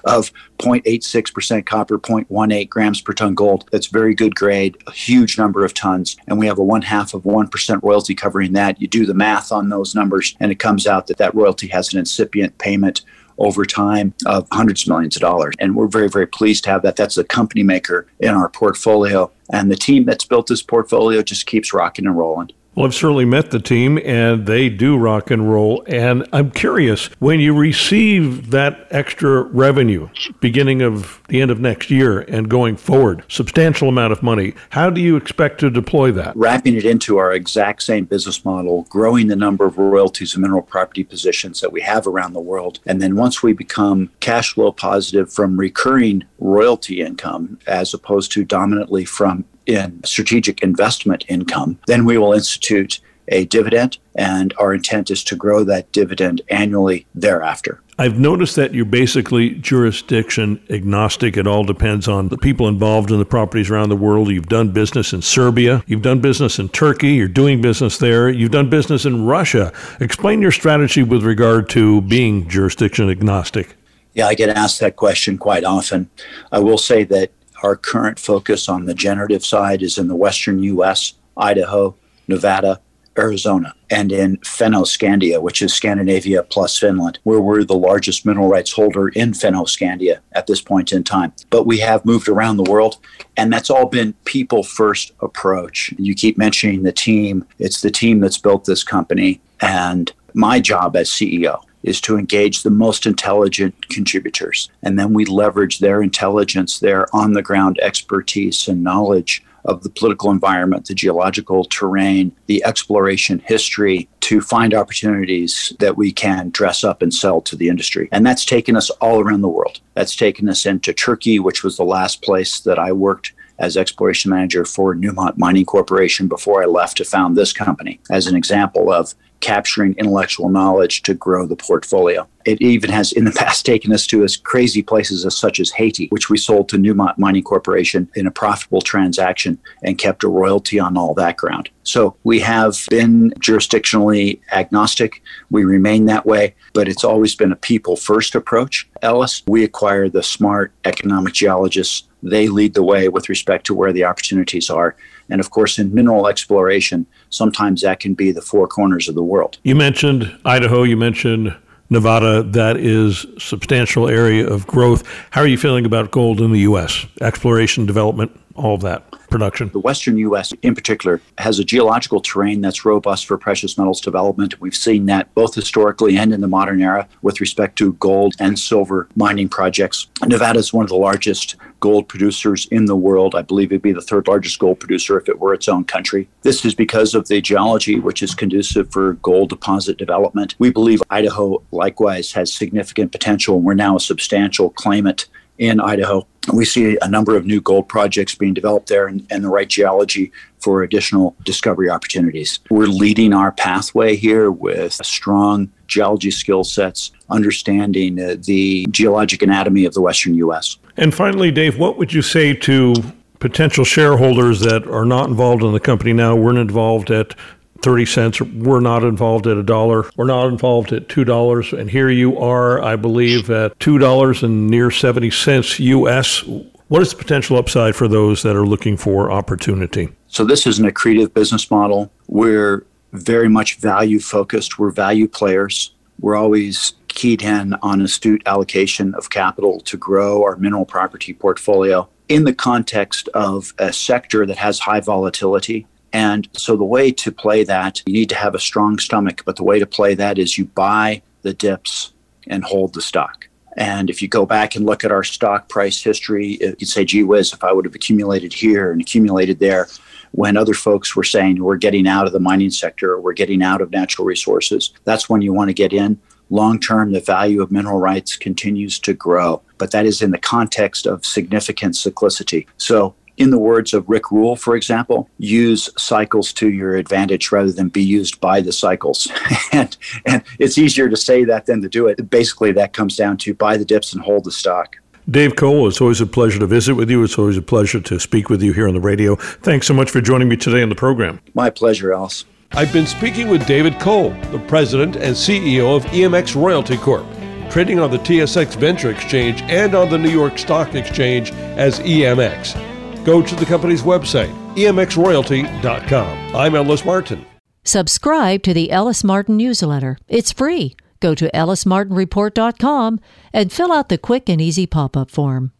of 0.86% copper, 0.18 grams per ton gold. That's very good grade, a huge number of tons. And we have a one half of 1% royalty covering that. You do the math on those numbers, and it comes out that that royalty has an incipient payment over time of hundreds of millions of dollars. And we're very, very pleased to have that. That's a company maker in our portfolio. And the team that's built this portfolio just keeps rocking and rolling. Well, I've certainly met the team, and they do rock and roll. And I'm curious when you receive that extra revenue beginning of the end of next year and going forward, substantial amount of money, how do you expect to deploy that? Wrapping it into our exact same business model, growing the number of royalties and mineral property positions that we have around the world. And then once we become cash flow positive from recurring royalty income, as opposed to dominantly from in strategic investment income, then we will institute a dividend, and our intent is to grow that dividend annually thereafter. I've noticed that you're basically jurisdiction agnostic. It all depends on the people involved in the properties around the world. You've done business in Serbia, you've done business in Turkey, you're doing business there, you've done business in Russia. Explain your strategy with regard to being jurisdiction agnostic. Yeah, I get asked that question quite often. I will say that our current focus on the generative side is in the western U.S., Idaho, Nevada, Arizona, and in Fennoscandia, which is Scandinavia plus Finland, where we're the largest mineral rights holder in Fennoscandia at this point in time. But we have moved around the world, and that's all been people first approach. You keep mentioning the team, it's the team that's built this company. And my job as CEO is to engage the most intelligent contributors. And then we leverage their intelligence, their on the ground expertise and knowledge of the political environment, the geological terrain, the exploration history to find opportunities that we can dress up and sell to the industry. And that's taken us all around the world. That's taken us into Turkey, which was the last place that I worked as exploration manager for Newmont Mining Corporation before I left to found this company as an example of capturing intellectual knowledge to grow the portfolio. It even has in the past taken us to as crazy places as such as Haiti, which we sold to Newmont Mining Corporation in a profitable transaction and kept a royalty on all that ground. So we have been jurisdictionally agnostic. We remain that way, but it's always been a people first approach. Ellis, we acquire the smart economic geologists. They lead the way with respect to where the opportunities are. And of course, in mineral exploration, sometimes that can be the four corners of the world. You mentioned Idaho, you mentioned Nevada, that is substantial area of growth. How are you feeling about gold in the U.S. exploration, development, all of that? Production. The western U.S., in particular, has a geological terrain that's robust for precious metals development. We've seen that both historically and in the modern era with respect to gold and silver mining projects. Nevada is one of the largest gold producers in the world. I believe it'd be the third largest gold producer if it were its own country. This is because of the geology, which is conducive for gold deposit development. We believe Idaho likewise has significant potential, and we're now a substantial claimant in Idaho. we see a number of new gold projects being developed there and, and, the right geology for additional discovery opportunities. We're leading our pathway here with strong geology skill sets, understanding uh, the geologic anatomy of the western U.S. And finally, Dave, what would you say to potential shareholders that are not involved in the company now, weren't involved at 30 cents. We're not involved at a dollar. We're not involved at $2. And here you are, I believe, at $2 and near 70 cents US. What is the potential upside for those that are looking for opportunity? So, this is an accretive business model. We're very much value focused, we're value players. We're always keyed in on astute allocation of capital to grow our mineral property portfolio in the context of a sector that has high volatility and so the way to play that, you need to have a strong stomach, but the way to play that is you buy the dips and hold the stock. And if you go back and look at our stock price history, you could say, gee whiz, if I would have accumulated here and accumulated there, when other folks were saying we're getting out of the mining sector or we're getting out of natural resources, that's when you want to get in. Long term, the value of mineral rights continues to grow, but that is in the context of significant cyclicity. So in the words of Rick Rule, for example, use cycles to your advantage rather than be used by the cycles. and, and it's easier to say that than to do it. Basically, that comes down to buy the dips and hold the stock. Dave Cole, it's always a pleasure to visit with you. It's always a pleasure to speak with you here on the radio. Thanks so much for joining me today on the program. My pleasure, Ellis. I've been speaking with David Cole, the president and CEO of EMX Royalty Corp, trading on the TSX Venture Exchange and on the New York Stock Exchange as EMX go to the company's website, emxroyalty.com. I'm Ellis Martin. Subscribe to the Ellis Martin newsletter. It's free. Go to ellismartinreport.com and fill out the quick and easy pop up form.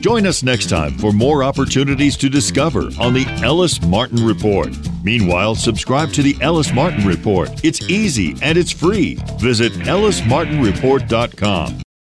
Join us next time for more opportunities to discover on the Ellis Martin Report. Meanwhile, subscribe to the Ellis Martin Report. It's easy and it's free. Visit ellismartinreport.com.